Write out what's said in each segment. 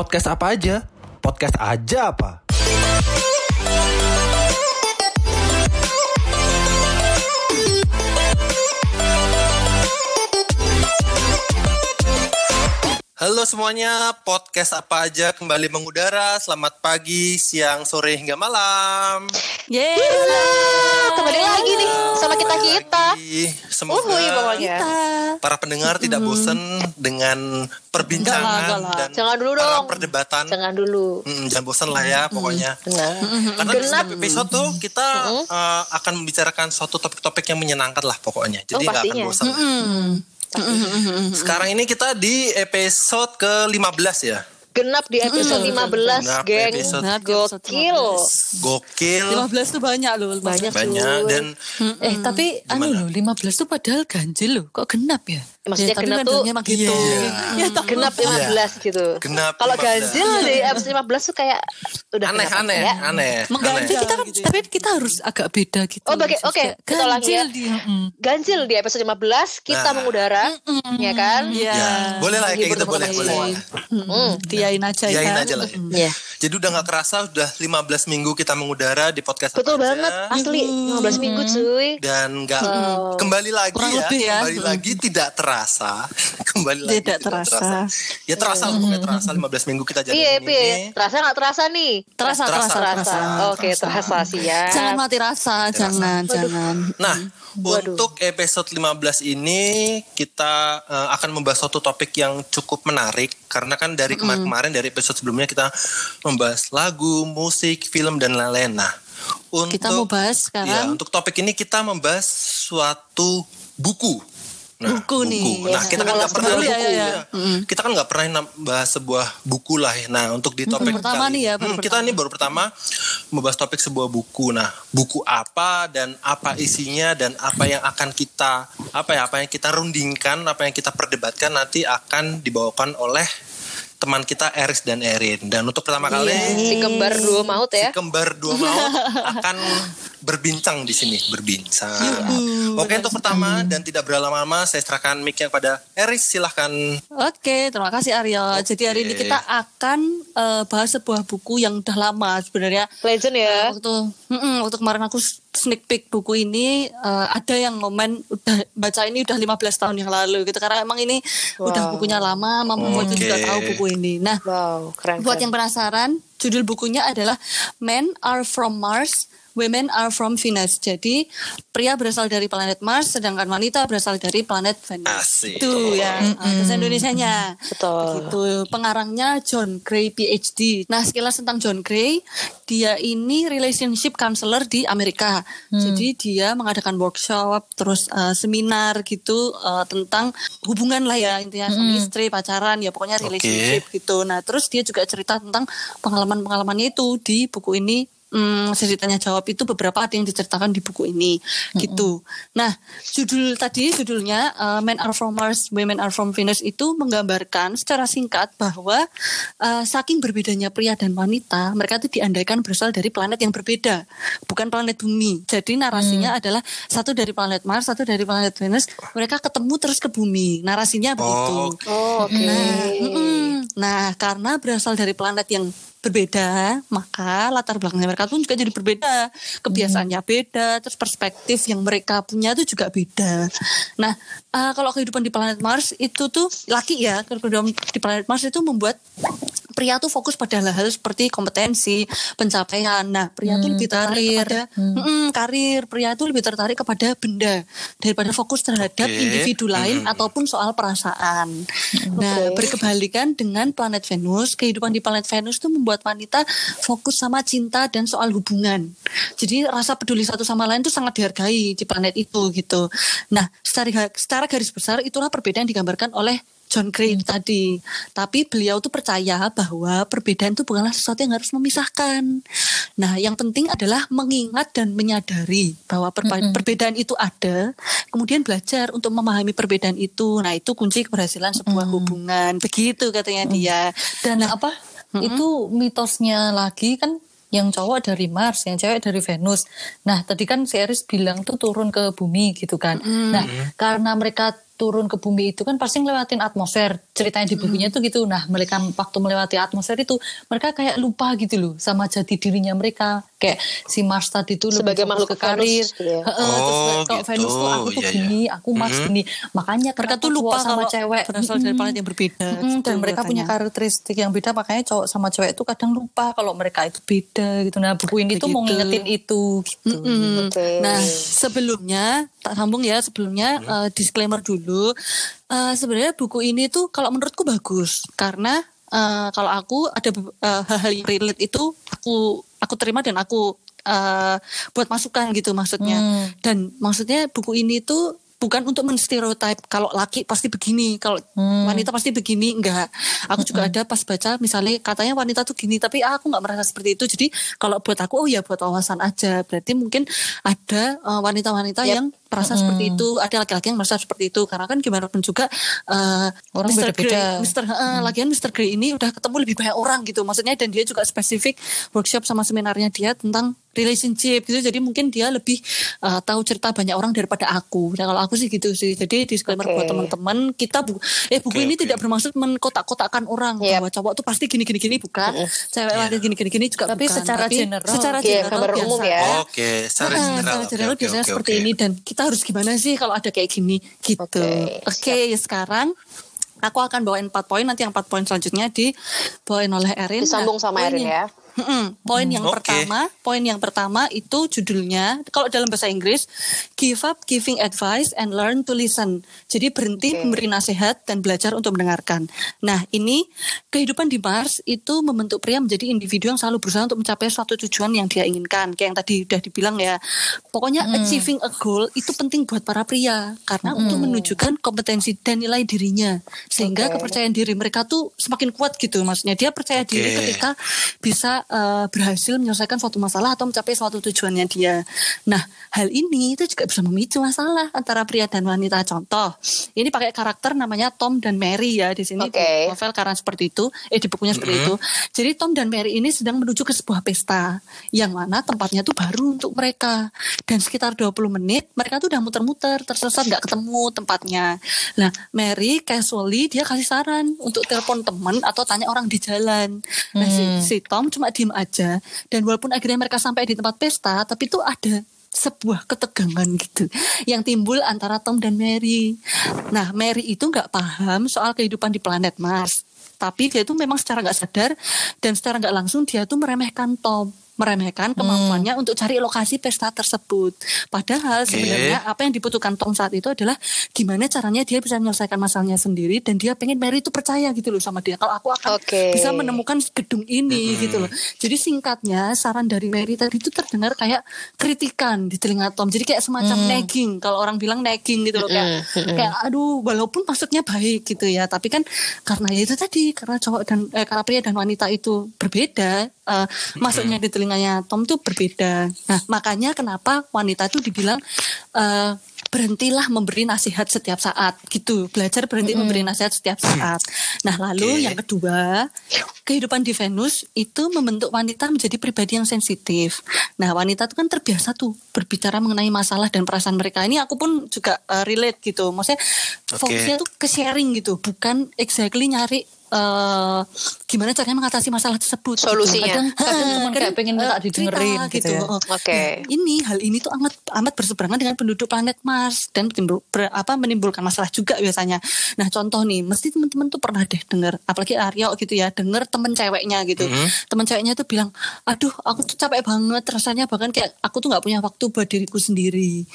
Podcast apa aja? Podcast aja apa? Halo semuanya, podcast apa aja kembali mengudara. Selamat pagi, siang, sore hingga malam. Yeay. Kembali lagi nih sama kita kita. Lagi. Semoga Uhuy pokoknya. para pendengar tidak bosan dengan perbincangan Enggak lah, enggak lah. dan Jangan dulu para dong. perdebatan. Jangan dulu. Mm, jangan bosan lah ya pokoknya. Nah, Karena di Genap. setiap episode tuh kita uh, akan membicarakan suatu topik-topik yang menyenangkan lah pokoknya. Jadi Oh, nggak akan bosan. Sekarang ini kita di episode ke-15 ya. genap di episode 15, Genap geng. episode. Genap Gokil. 15. Gokil. 15 tuh banyak loh. Banyak, Banyak dan Eh tapi anu loh 15 tuh padahal ganjil loh. Kok genap ya? Maksudnya ya, genap kan tuh- emang gitu. Iya. Ya, toh. Genap 15 gitu. Genap Kalau 15. ganjil di episode 15 tuh kayak udah aneh genap aneh ya. aneh Mengganjil aneh. kita kan tapi kita harus agak beda gitu. Oh, oke, Maksudnya kita ulangi ya. Ganjil dia. mm. Ganjil di episode 15 kita Nah. mengudara, ya kan? Iya. ya boleh lah ya kayak gitu Hibur boleh boleh. Mm, Tiain aja ya. Kan? aja lah ya. Iya. jadi udah nggak kerasa udah 15 minggu kita mengudara di podcast Betul banget, asli 15 minggu cuy. dan nggak kembali lagi ya, ya. kembali lagi tidak terasa kembali lagi Tidak terasa. ya terasa lah pokoknya terasa 15 minggu kita jadi Iya, ini iya. Terasa nggak terasa nih? Terasa, terasa, Terasa. terasa. Oke, terasa sih ya. Jangan mati rasa, jangan, jangan. Nah, Waduh. untuk episode 15 ini kita eh, akan membahas suatu topik yang cukup menarik karena kan dari kemarin-kemarin dari episode sebelumnya kita membahas lagu, musik, film dan lain-lain. Nah, untuk Kita mau bahas ya, sekarang untuk topik ini kita membahas suatu buku. Buku nih, Nah, ya. kita kan nggak pernah Dulu ya, buku, ya, ya. ya. Kita kan nggak pernah bahas sebuah buku lah. ya. Nah, untuk di topik pertama kali- nih ya, baru Hmm, kita ini baru pertama membahas topik sebuah buku. Nah, buku apa dan apa isinya dan apa yang akan kita apa ya apa yang kita rundingkan, apa yang kita perdebatkan nanti akan dibawakan oleh teman kita Eris dan Erin. Dan untuk pertama kali Si kembar dua maut ya. si kembar dua maut akan berbincang di sini, berbincang. Oke, untuk pertama dan tidak berlama-lama saya serahkan mic yang pada Eris silahkan. Oke, terima kasih Aryo. Jadi hari ini kita akan eh, bahas sebuah buku yang udah lama sebenarnya. Legend ya. Waktu mm-mm, waktu kemarin aku sneak peek buku ini eh, ada yang ngomen udah baca ini udah 15 tahun yang lalu gitu karena emang ini udah Wow. bukunya lama, mamamu itu juga tahu buku ini. Nah, Wow, keren. buat keren. yang penasaran, judul bukunya adalah Men Are From Mars, Women Are From Venus. Jadi pria berasal dari planet Mars, sedangkan wanita berasal dari planet Venus. Asik. Itu ya, uh, bahasa Indonesianya. Betul. Begitu. Pengarangnya John Gray PhD. Nah, sekilas tentang John Gray, dia ini relationship counselor di Amerika. Jadi dia mengadakan workshop, terus uh, seminar gitu uh, tentang hubungan lah ya intinya suami istri, pacaran, ya pokoknya relationship gitu. Nah, terus dia juga cerita tentang pengalaman-pengalamannya itu di buku ini. Hmm, sesi tanya jawab itu beberapa ada yang diceritakan di buku ini gitu. Nah, judul tadi judulnya uh, Men Are From Mars, Women Are From Venus itu menggambarkan secara singkat bahwa uh, saking berbedanya pria dan wanita, mereka itu diandaikan berasal dari planet yang berbeda, bukan planet bumi. Jadi narasinya adalah satu dari planet Mars, satu dari planet Venus, mereka ketemu terus ke bumi. Narasinya begitu. Oh, oke. Nah, mm-mm. nah, karena berasal dari planet yang berbeda, maka latar belakang mereka pun juga jadi berbeda. Kebiasaannya beda, terus perspektif yang mereka punya itu juga beda. Nah, eh, kalau kehidupan di planet Mars itu tuh laki ya, kehidupan di planet Mars itu membuat pria tuh fokus pada hal-hal seperti kompetensi, pencapaian. Nah, pria tuh lebih tertarik karir. kepada mm, karir. Pria tuh lebih tertarik kepada benda daripada fokus terhadap Oke. individu lain ataupun soal perasaan. Nah, Oke. berkebalikan dengan planet Venus, kehidupan di planet Venus itu membuat wanita fokus sama cinta dan soal hubungan. Jadi rasa peduli satu sama lain itu sangat dihargai di planet itu gitu. Nah, secara secara garis besar itulah perbedaan yang digambarkan oleh John Gray tadi. Tapi beliau tuh percaya bahwa perbedaan itu bukanlah sesuatu yang harus memisahkan. Nah, yang penting adalah mengingat dan menyadari bahwa perba- perbedaan itu ada, kemudian belajar untuk memahami perbedaan itu. Nah, itu kunci keberhasilan sebuah hubungan. Begitu katanya dia. Dan apa? Itu mitosnya lagi kan yang cowok dari Mars, yang cewek dari Venus. Nah, tadi kan si Eris bilang tuh turun ke bumi gitu kan. Nah, karena mereka turun ke bumi itu kan pasti ngelewatin atmosfer. Ceritanya di bukunya tuh gitu. Nah, mereka waktu melewati atmosfer itu mereka kayak lupa gitu loh sama jati dirinya mereka. Kayak si Mars tadi tuh lebih Sebagai makhluk ke karir. Venus gitu ya. Heeh, terus Oh, kalau gitu. Venus tuh aku tuh Iya, iya. gini, aku Mars gini. Makanya Mereka tuh lupa sama kalau cewek berasal dari planet yang berbeda. Mm-mm, gitu dan mereka punya katanya. karakteristik yang beda makanya cowok sama cewek itu kadang lupa kalau mereka itu beda gitu. Nah, buku ini tuh mau Begitu. ngingetin itu gitu. Mm-mm. Oke. Nah, sebelumnya tak sambung ya sebelumnya eh, disclaimer dulu. Eh, sebenarnya buku ini tuh kalau menurutku bagus karena eh, kalau aku ada hal-hal yang relate itu aku aku terima dan aku eh, buat masukan gitu maksudnya. Hmm. Dan maksudnya buku ini tuh bukan untuk menstereotip kalau laki pasti begini, kalau Hmm. wanita pasti begini, enggak. Aku juga ada pas baca misalnya katanya wanita tuh gini, tapi aku nggak merasa seperti itu. Jadi kalau buat aku oh ya buat wawasan aja. Berarti mungkin ada eh, wanita-wanita Yap. yang merasa seperti itu, ada laki-laki yang merasa seperti itu. Karena kan gimana pun juga eh, Orang Mr. beda-beda. Grey, Mr. eh, lagian Mr. Grey ini udah ketemu lebih banyak orang gitu. Maksudnya dan dia juga spesifik workshop sama seminarnya dia tentang relationship gitu. Jadi mungkin dia lebih eh, tahu cerita banyak orang daripada aku. Nah, kalau aku sih gitu sih. Jadi disclaimer Oke. buat teman-teman, kita bu eh buku Oke, ini oke. tidak bermaksud menkotak-kotakan orang Yap. bahwa cowok tuh pasti gini-gini-gini bukan. Cewek laki gini-gini juga Tapi bukan. secara general. secara Iya, general gambar biasa. umum ya. Oke, secara Ah, general. secara Oke, general oke, biasanya oke, seperti oke. ini dan kita harus gimana sih kalau ada kayak gini gitu. Oke, Oke, ya sekarang aku akan bawain 4 poin nanti yang 4 poin selanjutnya dibawain oleh Erin. Disambung Nah, sama Erin ya. Mm-mm. Poin yang Oke. pertama, poin yang pertama itu judulnya kalau dalam bahasa Inggris give up giving advice and learn to listen. Jadi berhenti Oke. memberi nasihat dan belajar untuk mendengarkan. Nah, ini kehidupan di Mars itu membentuk pria menjadi individu yang selalu berusaha untuk mencapai suatu tujuan yang dia inginkan. Kayak yang tadi udah dibilang ya. Pokoknya achieving a goal itu penting buat para pria karena untuk menunjukkan kompetensi dan nilai dirinya sehingga Oke. kepercayaan diri mereka tuh semakin kuat gitu. Maksudnya dia percaya diri Oke. ketika bisa eh, berhasil menyelesaikan suatu masalah atau mencapai suatu tujuannya dia. Nah, hal ini itu juga bisa memicu masalah antara pria dan wanita. Contoh, ini pakai karakter namanya Tom dan Mary ya di sini Oke. di novel karena seperti itu, eh di bukunya seperti itu. Jadi Tom dan Mary ini sedang menuju ke sebuah pesta yang mana tempatnya tuh baru untuk mereka dan sekitar 20 menit mereka tuh udah muter-muter tersesat nggak ketemu tempatnya. Nah, Mary casually dia kasih saran untuk telepon teman atau tanya orang di jalan. Nah, si, si Tom cuma diem aja. Dan walaupun akhirnya mereka sampai di tempat pesta, tapi itu ada sebuah ketegangan gitu yang timbul antara Tom dan Mary. Nah, Mary itu nggak paham soal kehidupan di planet Mars, tapi dia itu memang secara nggak sadar dan secara nggak langsung dia tuh meremehkan Tom meremehkan kemampuannya untuk cari lokasi pesta tersebut. Padahal Oke. sebenarnya apa yang dibutuhkan Tom saat itu adalah gimana caranya dia bisa menyelesaikan masalahnya sendiri dan dia pengen Mary itu percaya gitu loh sama dia. Kalau aku akan Oke. bisa menemukan gedung ini gitu loh. Jadi singkatnya saran dari Mary tadi itu terdengar kayak kritikan di telinga Tom. Jadi kayak semacam nagging. Kalau orang bilang nagging gitu loh kayak kayak aduh walaupun maksudnya baik gitu ya, tapi kan karena ya itu tadi karena cowok dan eh, karena pria dan wanita itu berbeda, eh, masuknya di telinganya Tom tuh berbeda. Nah, makanya kenapa wanita itu dibilang eh, berhentilah memberi nasihat setiap saat gitu. Belajar berhenti memberi nasihat setiap saat. Nah lalu Oke. yang kedua kehidupan di Venus itu membentuk wanita menjadi pribadi yang sensitif. Nah wanita itu kan terbiasa tuh berbicara mengenai masalah dan perasaan mereka. Ini aku pun juga uh, relate gitu. Maksudnya Oke. fokusnya tuh ke sharing gitu bukan exactly nyari uh, gimana caranya mengatasi masalah tersebut gitu. Solusinya. Kadang, kadang cuma kayak pengen minta uh, didengerin cerita gitu ya. Oh. Oke. Nah, ini hal ini tuh amat amat berseberangan dengan penduduk planet Mars dan menimbul- ber- apa menimbulkan masalah juga biasanya. Nah contoh nih, mesti teman-teman tuh pernah deh dengar, apalagi Aryo gitu ya, dengar temen ceweknya gitu, temen ceweknya tuh bilang, aduh aku tuh capek banget, rasanya bahkan kayak aku tuh nggak punya waktu buat diriku sendiri.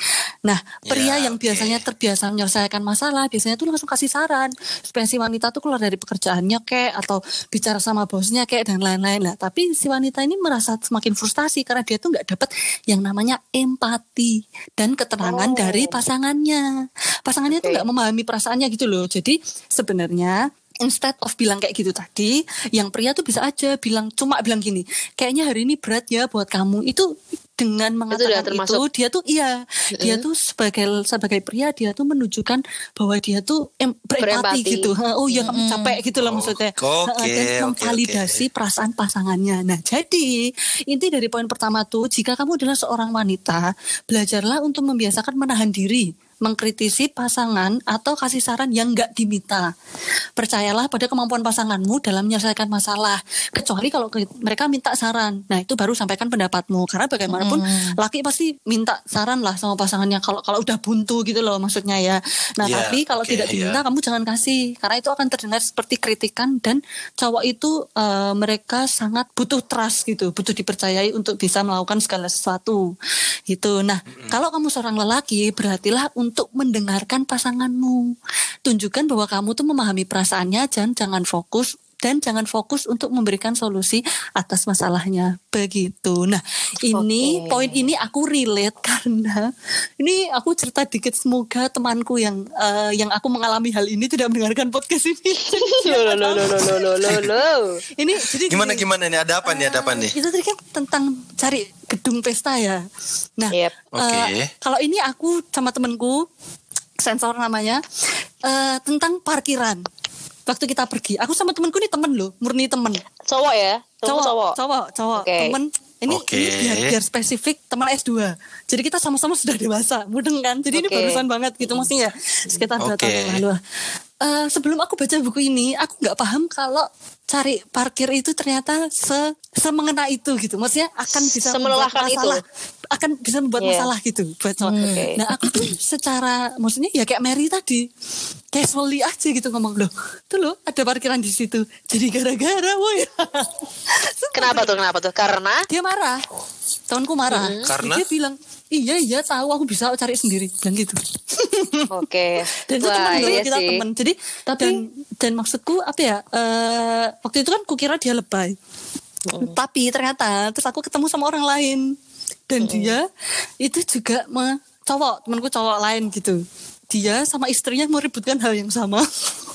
Nah pria Ya, yang biasanya terbiasa menyelesaikan masalah, biasanya tuh langsung kasih saran supaya si wanita tuh keluar dari pekerjaannya kayak atau bicara sama bosnya kayak dan lain-lain lah. Tapi si wanita ini merasa semakin frustasi karena dia tuh nggak dapat yang namanya empati dan keterangan Oh. dari pasangannya. Pasangannya tuh Oke. nggak memahami perasaannya gitu loh. Jadi sebenarnya instead of bilang kayak gitu tadi, yang pria tuh bisa aja bilang cuma bilang gini, kayaknya hari ini berat ya buat kamu. Itu dengan mengatakan itu, termasuk- dia tuh iya, dia tuh sebagai sebagai pria dia tuh menunjukkan bahwa dia tuh em, berempati, Berempati. gitu. Oh iya kamu capek gitu loh maksudnya. Oke, Ha, dan oke, memvalidasi perasaan pasangannya. Nah, jadi inti dari poin pertama tuh jika kamu adalah seorang wanita, belajarlah untuk membiasakan menahan diri mengkritisi pasangan atau kasih saran yang nggak diminta. Percayalah pada kemampuan pasanganmu dalam menyelesaikan masalah. Kecuali kalau mereka minta saran. Nah, itu baru sampaikan pendapatmu. Karena bagaimanapun laki pasti minta saran lah sama pasangannya kalau kalau udah buntu gitu loh maksudnya ya. Nah, Ya, tapi kalau oke, tidak diminta ya. kamu jangan kasih karena itu akan terdengar seperti kritikan dan cowok itu eh, mereka sangat butuh trust gitu, butuh dipercayai untuk bisa melakukan segala sesuatu gitu. Nah, kalau kamu seorang lelaki berhatilah untuk mendengarkan pasanganmu. Tunjukkan bahwa kamu tuh memahami perasaannya dan jangan fokus dan jangan fokus untuk memberikan solusi atas masalahnya begitu. Nah, ini Oke. poin ini aku relate karena ini aku cerita dikit semoga temanku yang eh, yang aku mengalami hal ini tidak mendengarkan podcast ini. Lo lo lo lo lo lo lo lo. ini jadi Gimana gini, gimana nih? Ada apa nih? Ada apa nih? itu tadi kan tentang cari gedung pesta ya. Nah, Yep. Oke. eh, kalau ini aku sama temenku sensor namanya eh, tentang parkiran. Waktu kita pergi, aku sama temenku ini temen loh, murni temen. Cowok ya? Temen Cowok, cowok. cowok, cowok, Oke. temen. Ini, Oke. ini biar, biar spesifik teman S2. Jadi kita sama-sama sudah dewasa, mudeng kan? Jadi ini Oke. barusan banget gitu maksudnya sekitar dua Oke. tahun yang lalu. Eh, sebelum aku baca buku ini, aku nggak paham kalau cari parkir itu ternyata se semengena itu gitu. Maksudnya akan bisa membuat Semelelahkan itu. Akan bisa membuat Iya. masalah gitu buat cowok. Oke. Nah aku tuh secara maksudnya ya kayak Mary tadi casually aja gitu ngomong loh, tuh loh ada parkiran di situ. Jadi gara-gara woi. Kenapa tuh? Kenapa tuh? Karena dia marah temanku marah Karena? dia bilang iya iya tahu aku bisa cari sendiri bilang gitu Oke. dan itu teman dulu iya kita teman jadi dan dan maksudku apa ya eh waktu itu kan kukira dia lebay tapi ternyata terus aku ketemu sama orang lain dan dia itu juga me, cowok temanku cowok lain gitu dia sama istrinya mau ributkan hal yang sama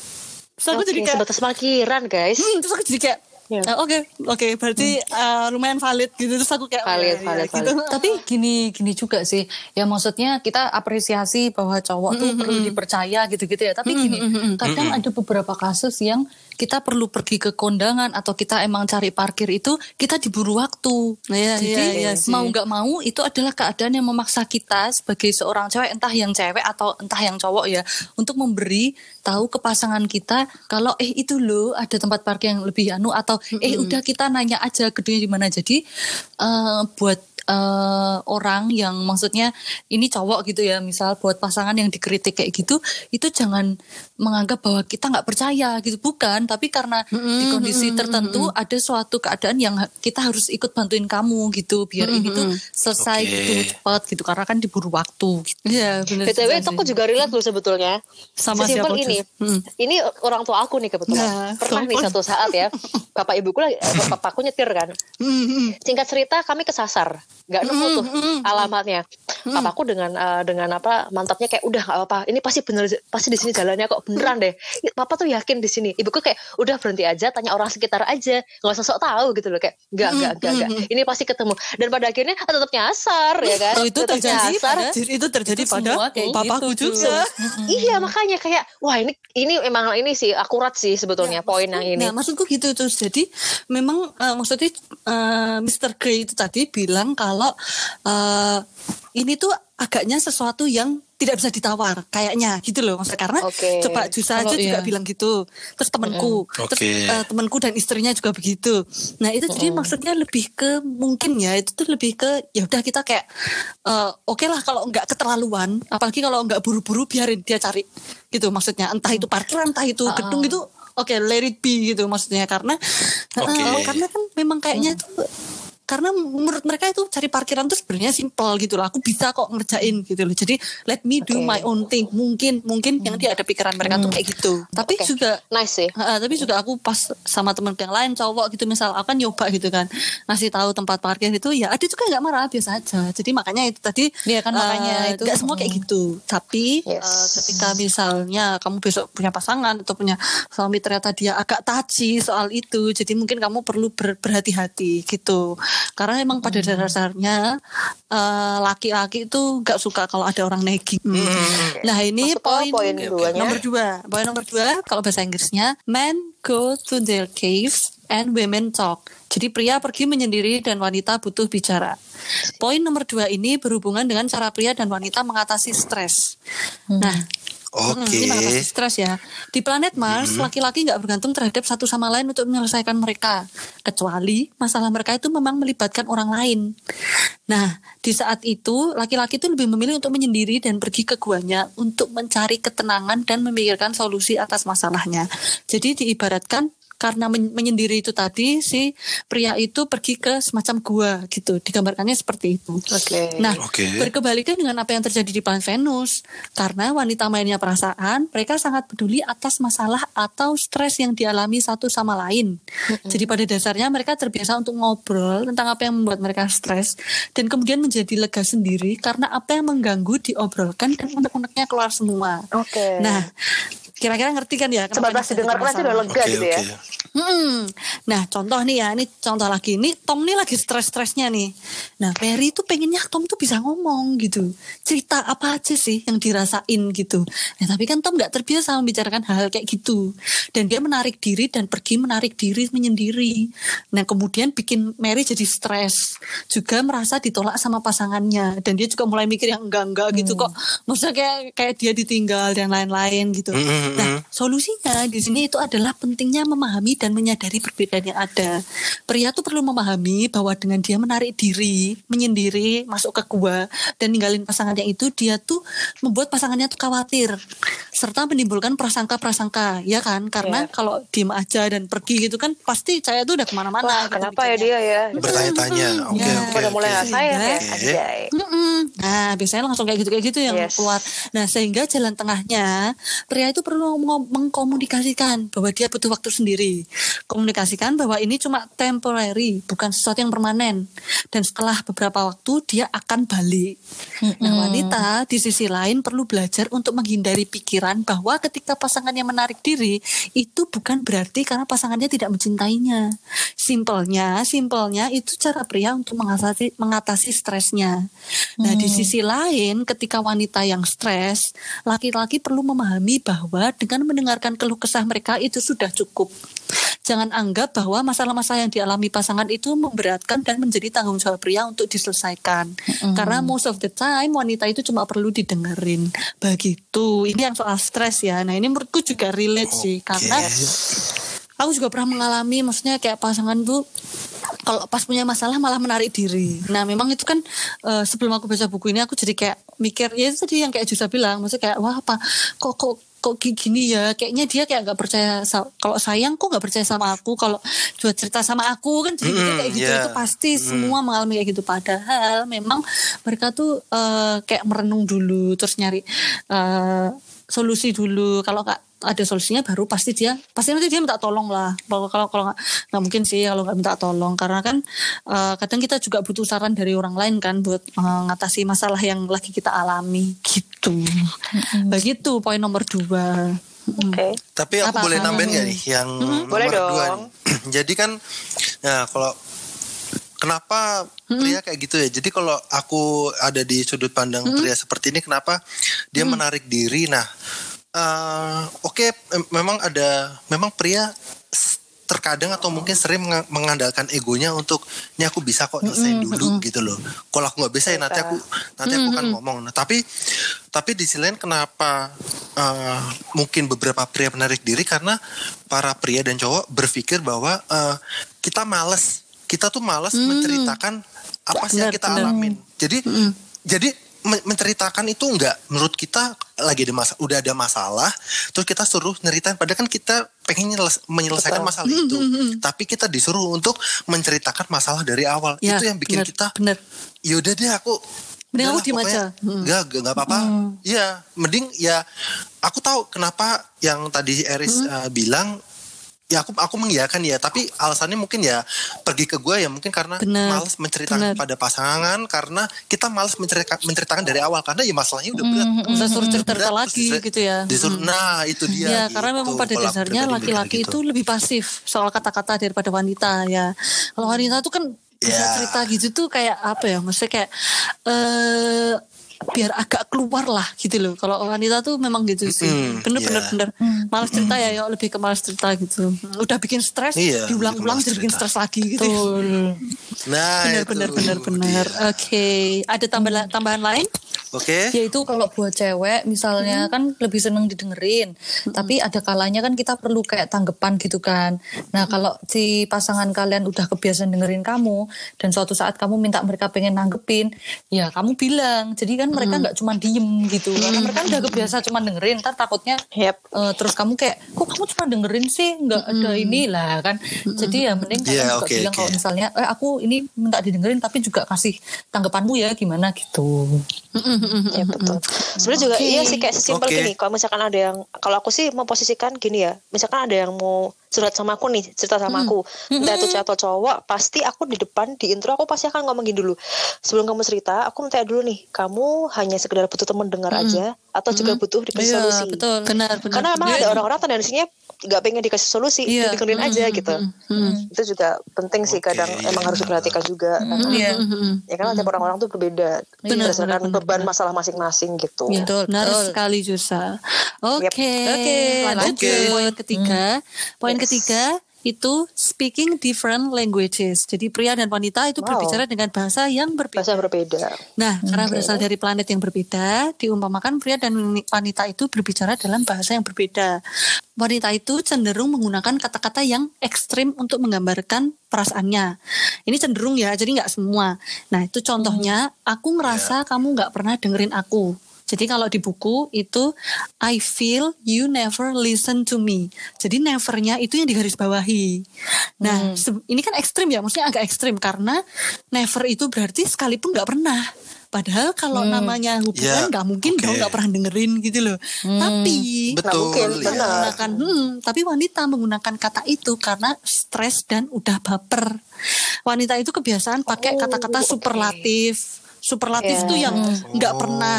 terus aku Oke, jadi kayak sebatas parkiran, guys. Hmm, terus aku jadi kayak Ya. "Eh, oke oke berarti eh, lumayan valid gitu terus aku kayak oh, Valid, ya, ya, valid, gitu. Tapi gini gini juga sih. Ya maksudnya kita apresiasi bahwa cowok tuh perlu dipercaya gitu-gitu ya. Tapi gini, kadang ada beberapa kasus yang kita perlu pergi ke kondangan atau kita emang cari parkir itu kita diburu waktu. Iya, Jadi iya, iya sih. mau nggak mau itu adalah keadaan yang memaksa kita sebagai seorang cewek entah yang cewek atau entah yang cowok ya untuk memberi tahu ke pasangan kita kalau eh itu loh ada tempat parkir yang lebih anu atau eh udah kita nanya aja gedungnya di mana. Jadi eh, buat eh, orang yang maksudnya ini cowok gitu ya misal buat pasangan yang dikritik kayak gitu itu jangan menganggap bahwa kita nggak percaya gitu bukan tapi karena di kondisi tertentu ada suatu keadaan yang kita harus ikut bantuin kamu gitu biar ini tuh selesai Oke. gitu cepat gitu karena kan diburu waktu gitu. Iya benar. BTW itu aku juga relate loh sebetulnya. Sama Sesimpel siapa, ini. Hmm. Ini orang tua aku nih kebetulan. Nah, Pernah nih satu saat ya. Bapak ibuku lagi eh, bapakku nyetir kan. Hmm, Singkat cerita kami kesasar. Gak nemu tuh alamatnya. Papaku dengan eh, dengan apa mantapnya kayak udah gak apa-apa. Ini pasti bener pasti di sini jalannya kok beneran deh. Papa tuh yakin di sini. Ibuku kayak udah berhenti aja tanya orang sekitar aja. Gak usah sok tahu gitu loh kayak enggak enggak enggak enggak. Ini pasti ketemu. Dan pada akhirnya tetap nyasar ya kan. Oh, itu Tetap terjadi nyasar. pada itu terjadi Itu pada kayak papaku gitu, juga. Iya makanya kayak wah ini ini emang ini sih akurat sih sebetulnya poin yang ini. Nah, maksudku gitu terus. Jadi memang eh, maksudnya eh, Mr. Grey itu tadi bilang kalau eh, ini tuh agaknya sesuatu yang tidak bisa ditawar kayaknya gitu loh maksudnya karena Oke. coba Jusa aja juga iya. bilang gitu terus temanku terus Oke. eh, temanku dan istrinya juga begitu nah itu jadi maksudnya lebih ke mungkin ya itu tuh lebih ke ya udah kita kayak eh, oke lah kalau nggak keterlaluan apalagi kalau nggak buru-buru biarin dia cari gitu maksudnya entah itu parkiran entah itu gedung itu oke let it be gitu maksudnya karena eh, Oke. karena kan memang kayaknya tuh karena menurut mereka itu cari parkiran tuh sebenarnya simpel gitu loh. Aku bisa kok ngerjain gitu loh. Jadi let me do Oke. my own thing. Mungkin mungkin yang dia ada pikiran mereka tuh kayak gitu. Tapi Oke. juga Nice sih. Ha, tapi juga aku pas sama temen yang lain cowok gitu misal aku kan nyoba gitu kan ngasih tahu tempat parkir itu ya ada juga nggak marah biasa aja jadi makanya itu tadi Iya kan, makanya eh, itu. nggak semua kayak gitu tapi Yes. eh, ketika misalnya kamu besok punya pasangan atau punya suami ternyata dia agak taci soal itu jadi mungkin kamu perlu ber- berhati-hati gitu Karena emang pada dasarnya eh, laki-laki itu nggak suka kalau ada orang nagging. Nah ini Masuk ke poin, poin duanya. nomor dua. Poin nomor dua kalau bahasa Inggrisnya men go to their caves and women talk. Jadi pria pergi menyendiri dan wanita butuh bicara. Poin nomor dua ini berhubungan dengan cara pria dan wanita mengatasi stres. Nah, Oke. Hmm, ini mengatasi stres ya. Di planet Mars, laki-laki nggak bergantung terhadap satu sama lain untuk menyelesaikan mereka. Kecuali masalah mereka itu memang melibatkan orang lain. Nah, di saat itu, laki-laki itu lebih memilih untuk menyendiri dan pergi ke guanya untuk mencari ketenangan dan memikirkan solusi atas masalahnya. Jadi diibaratkan karena men- menyendiri itu tadi si pria itu pergi ke semacam gua gitu digambarkannya seperti itu. Oke. Nah, Oke. berkebalikan dengan apa yang terjadi di planet Venus. Karena wanita mainnya perasaan, mereka sangat peduli atas masalah atau stres yang dialami satu sama lain. Jadi pada dasarnya mereka terbiasa untuk ngobrol tentang apa yang membuat mereka stres dan kemudian menjadi lega sendiri karena apa yang mengganggu diobrolkan dan unek-uneknya keluar semua. Oke. Nah, kira-kira ngerti kan ya? kenapa sebatas didengarkan aja udah lega Oke gitu ya. Hmm. Nah, contoh nih ya, ini contoh lagi. Ini Tom nih lagi stres-stresnya nih. Nah, Perry tuh pengennya Tom tuh bisa ngomong gitu. Cerita apa aja sih yang dirasain gitu. Nah, tapi kan Tom nggak terbiasa membicarakan hal-hal kayak gitu. Dan dia menarik diri dan pergi menarik diri menyendiri. Nah, kemudian bikin Mary jadi stres. Juga merasa ditolak sama pasangannya. Dan dia juga mulai mikir yang enggak-enggak gitu kok. Maksudnya kayak kayak dia ditinggal dan lain-lain gitu. Mm-mm. Nah, solusinya di sini itu adalah pentingnya memahami dan menyadari perbedaan yang ada. Pria tuh perlu memahami bahwa dengan dia menarik diri, menyendiri, masuk ke gua dan ninggalin pasangannya itu, dia tuh membuat pasangannya tuh khawatir serta menimbulkan prasangka-prasangka, ya kan? Karena Iya. kalau diem aja dan pergi gitu kan pasti saya tuh udah ke mana-mana. Wah, gitu kenapa ya mikirnya. dia ya? Bertanya-tanya. Oke Ya. oke Pada mulai oke. nggak sayang ya. Mm-mm. Nah, biasanya langsung kayak gitu kayak gitu yang Yes. keluar. Nah, sehingga jalan tengahnya pria itu perlu meng- mengkomunikasikan bahwa dia butuh waktu sendiri. Komunikasikan bahwa ini cuma temporary, bukan sesuatu yang permanen. Dan setelah beberapa waktu dia akan balik. Nah, wanita di sisi lain perlu belajar untuk menghindari pikiran bahwa ketika pasangannya menarik diri itu bukan berarti karena pasangannya tidak mencintainya. Simpelnya, simpelnya itu cara pria untuk mengatasi mengatasi stresnya. Nah, di sisi lain ketika wanita yang stres, laki-laki perlu memahami bahwa dengan mendengarkan keluh kesah mereka itu sudah cukup. Jangan anggap bahwa masalah-masalah yang dialami pasangan itu memberatkan dan menjadi tanggung jawab pria untuk diselesaikan. Karena most of the time wanita itu cuma perlu didengerin. Begitu. Ini yang soal stres ya. Nah, ini menurutku juga relate sih karena aku juga pernah mengalami maksudnya kayak pasangan tuh kalau pas punya masalah malah menarik diri. Nah memang itu kan eh, sebelum aku baca buku ini aku jadi kayak mikir ya itu tadi yang kayak Jusa bilang, maksudnya kayak wah apa kok kok kok gi- gini ya? Kayaknya dia kayak nggak percaya kalau sayang kok nggak percaya sama aku? Kalau buat cerita sama aku kan jadi Mm-mm, kayak gitu. yeah. itu pasti semua mengalami kayak gitu. Padahal memang mereka tuh eh, kayak merenung dulu terus nyari eh, solusi dulu. Kalau nggak ada solusinya baru pasti dia pasti nanti dia minta tolong lah. Kalau kalau kalau nggak nggak mungkin sih kalau nggak minta tolong. Karena kan eh, kadang kita juga butuh saran dari orang lain kan buat mengatasi masalah yang lagi kita alami gitu begitu poin nomor dua Oke. Tapi aku Apa? boleh nambahin gak nih yang Boleh nomor dua dong. nih. Jadi kan, nah kalau kenapa pria kayak gitu ya? Jadi kalau aku ada di sudut pandang pria seperti ini, kenapa dia menarik diri? Nah, eh, oke, em- memang ada, memang pria terkadang atau mungkin sering menga- mengandalkan egonya untuk ini aku bisa kok nyelesain dulu gitu loh. Kalau aku nggak bisa ya nanti aku nanti aku kan ngomong. Nah, tapi tapi di sisi lain kenapa eh, mungkin beberapa pria menarik diri karena para pria dan cowok berpikir bahwa eh, kita males, kita tuh males menceritakan apa sih yang kita benar. alamin. Jadi jadi men- menceritakan itu enggak menurut kita lagi ada masa udah ada masalah terus kita suruh nyeritain padahal kan kita pengen nyeles- menyelesaikan masalah itu tapi kita disuruh untuk menceritakan masalah dari awal ya itu yang bikin bener, kita bener yaudah deh aku Mending aku diem. Hmm. Enggak, enggak, enggak apa-apa. Iya, mending ya aku tahu kenapa yang tadi Eris Hmm. uh, bilang ya aku aku mengiyakan ya, tapi alasannya mungkin ya pergi ke gue ya mungkin karena Bener, males menceritakan bener. pada pasangan karena kita males menceritakan menceritakan dari awal karena ya masalahnya udah berat. Bisa suruh cerita Berat, lagi gitu ya. Disuruh, nah itu dia. Ya, gitu. karena memang pada dasarnya laki-laki gitu. itu lebih pasif soal kata-kata daripada wanita ya. Kalau wanita itu kan bisa Ya. cerita gitu tuh kayak apa ya maksudnya kayak eh biar agak keluar lah gitu loh. Kalau wanita tuh memang gitu sih. Mm-mm, bener bener iya. bener. Malas cerita ya yuk lebih ke malas cerita gitu. Udah bikin stres Iya, diulang-ulang bikin jadi bikin stres lagi gitu. Nah, bener itu bener bener bener. Oke ada tambahan tambahan lain Oke. Yaitu kalau buat cewek misalnya kan lebih seneng didengerin, tapi ada kalanya kan kita perlu kayak tanggapan gitu kan. Nah kalau si pasangan kalian udah kebiasaan dengerin kamu dan suatu saat kamu minta mereka pengen nanggepin, ya kamu bilang. Jadi kan mereka nggak cuma diem gitu, karena mereka udah kebiasa cuma dengerin, ntar takutnya Yep. eh, terus kamu kayak kok kamu cuma dengerin sih? Nggak ada inilah kan. Jadi ya mending kalian Iya, juga oke, bilang oke. kalau misalnya eh aku ini minta didengerin tapi juga kasih tanggapanmu ya gimana? Gitu Ya betul. Sebenarnya juga Oke. iya sih kayak simpel Oke. gini. Kalau misalkan ada yang kalau aku sih memposisikan gini ya. Misalkan ada yang mau curhat sama aku nih, cerita sama aku. Entah itu cewek atau cowok, pasti aku di depan di intro aku pasti akan ngomong gini dulu. Sebelum kamu cerita, aku minta dulu nih, kamu hanya sekedar butuh teman dengar aja atau juga butuh dikasih Iya, solusi. betul benar benar Karena emang Dia- ada orang-orang tendensinya nggak pengen dikasih solusi, Iya. didengerin aja gitu. Itu juga penting sih kadang Oke, emang harus diperhatikan juga. Karena Iya. ya kan tiap orang-orang tuh berbeda Benar, berdasarkan benar, beban masalah masing-masing gitu. Ya, Betul, benar betul. sekali Jusa. Oke, Oke, lanjut oke. ke poin ketiga. Poin Yes. ketiga itu speaking different languages. Jadi pria dan wanita itu Wow. berbicara dengan bahasa yang berbeda. Bahasa berbeda. Nah, karena berasal dari planet yang berbeda, diumpamakan pria dan wanita itu berbicara dalam bahasa yang berbeda. Wanita itu cenderung menggunakan kata-kata yang ekstrim untuk menggambarkan perasaannya. Ini cenderung ya, jadi nggak semua. Nah, itu contohnya, aku ngerasa kamu nggak pernah dengerin aku. Jadi kalau di buku itu I feel you never listen to me. Jadi nevernya itu yang digarisbawahi. Nah, se- ini kan ekstrim ya, maksudnya agak ekstrim karena never itu berarti sekalipun nggak pernah. Padahal kalau namanya hubungan Ya, nggak mungkin oke. dong nggak pernah dengerin gitu loh. Tapi Betul. mungkin, ya. menggunakan hmm, tapi wanita menggunakan kata itu karena stres dan udah baper. Wanita itu kebiasaan pakai Oh, kata-kata oke. superlatif. Superlatif Ya. tuh yang nggak pernah,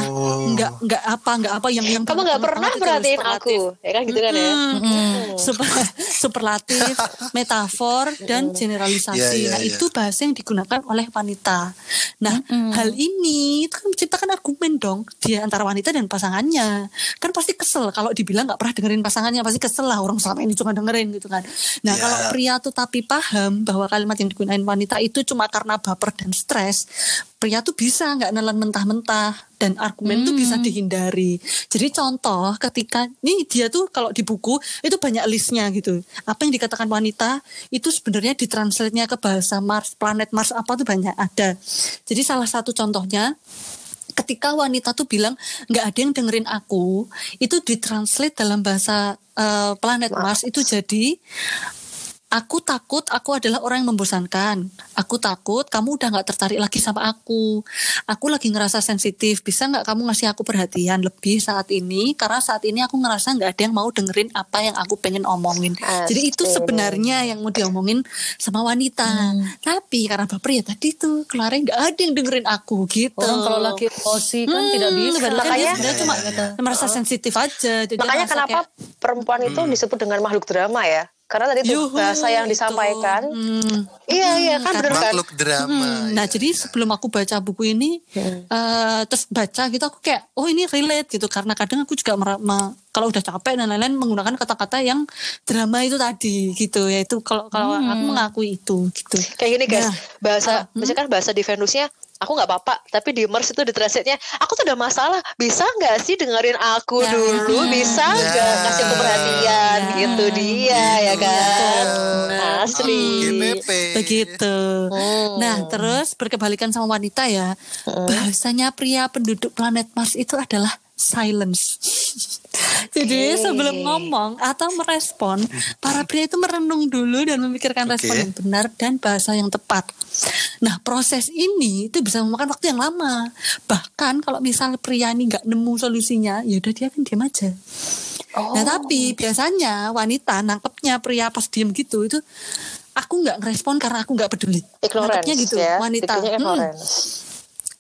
nggak nggak apa, nggak apa yang yang Kamu nggak pernah perhatiin superlatif. aku, ya kan gitu kan ya? Super, superlatif, metafor, dan generalisasi. Iya, iya, nah, iya. itu bahasa yang digunakan oleh wanita. Nah, hal ini itu kan menciptakan argumen dong di antara wanita dan pasangannya. Kan pasti kesel kalau dibilang nggak pernah dengerin pasangannya, pasti kesel lah orang selama ini cuma dengerin gitu kan. Nah, Iya. kalau pria tuh tapi paham bahwa kalimat yang digunakan wanita itu cuma karena baper dan stres, pria tuh bisa nggak nelan mentah-mentah dan argumen tuh bisa dihindari. Jadi contoh ketika ini dia tuh kalau di buku itu banyak listnya gitu. Apa yang dikatakan wanita itu sebenarnya ditranslate-nya ke bahasa Mars, planet Mars apa tuh banyak ada. Jadi salah satu contohnya ketika wanita tuh bilang nggak ada yang dengerin aku itu ditranslate dalam bahasa eh, planet Mars itu jadi Aku takut aku adalah orang yang membosankan. Aku takut kamu udah nggak tertarik lagi sama aku. Aku lagi ngerasa sensitif. Bisa nggak kamu ngasih aku perhatian lebih saat ini? Karena saat ini aku ngerasa nggak ada yang mau dengerin apa yang aku pengen omongin. Jadi itu sebenarnya yang mau diomongin sama wanita. Tapi karena baper ya tadi tuh keluarnya nggak ada yang dengerin aku gitu. orang kalau lagi emosi kan tidak bisa Makanya Makanya- dia cuma merasa sensitif aja. Jadi Makanya kenapa kayak, perempuan itu disebut dengan makhluk drama ya? Karena tadi tuh Yuhu, bahasa yang itu. disampaikan. Hmm. Iya iya kan bener kan? Makhluk drama. Hmm, nah ya. jadi sebelum aku baca buku ini eh, terus baca gitu aku kayak oh ini relate gitu karena kadang aku juga mera- me- kalau udah capek dan lain-lain menggunakan kata-kata yang drama itu tadi gitu yaitu kalau kalau aku mengakui itu gitu. Kayak gini guys, Nah, bahasa misalkan bahasa di Venusnya aku nggak apa-apa, tapi di Mars itu di translate-nya aku tuh ada masalah, bisa nggak sih dengerin aku Ya. dulu, bisa Ya. nggak kasih aku perhatian, Ya. gitu dia ya kan, asli. GPP. Begitu. Nah, terus berkebalikan sama wanita ya. Bahasanya pria penduduk planet Mars itu adalah silence. Jadi sebelum ngomong atau merespon, para pria itu merenung dulu dan memikirkan respon Oke. yang benar dan bahasa yang tepat. Nah, proses ini itu bisa memakan waktu yang lama. Bahkan kalau misal pria ini nggak nemu solusinya, ya udah dia kan diam aja. Nah tapi biasanya wanita nangkepnya pria pas diem gitu itu aku nggak ngerespon karena aku nggak peduli. Ignorance Nangkepnya gitu ya, wanita. Hmm.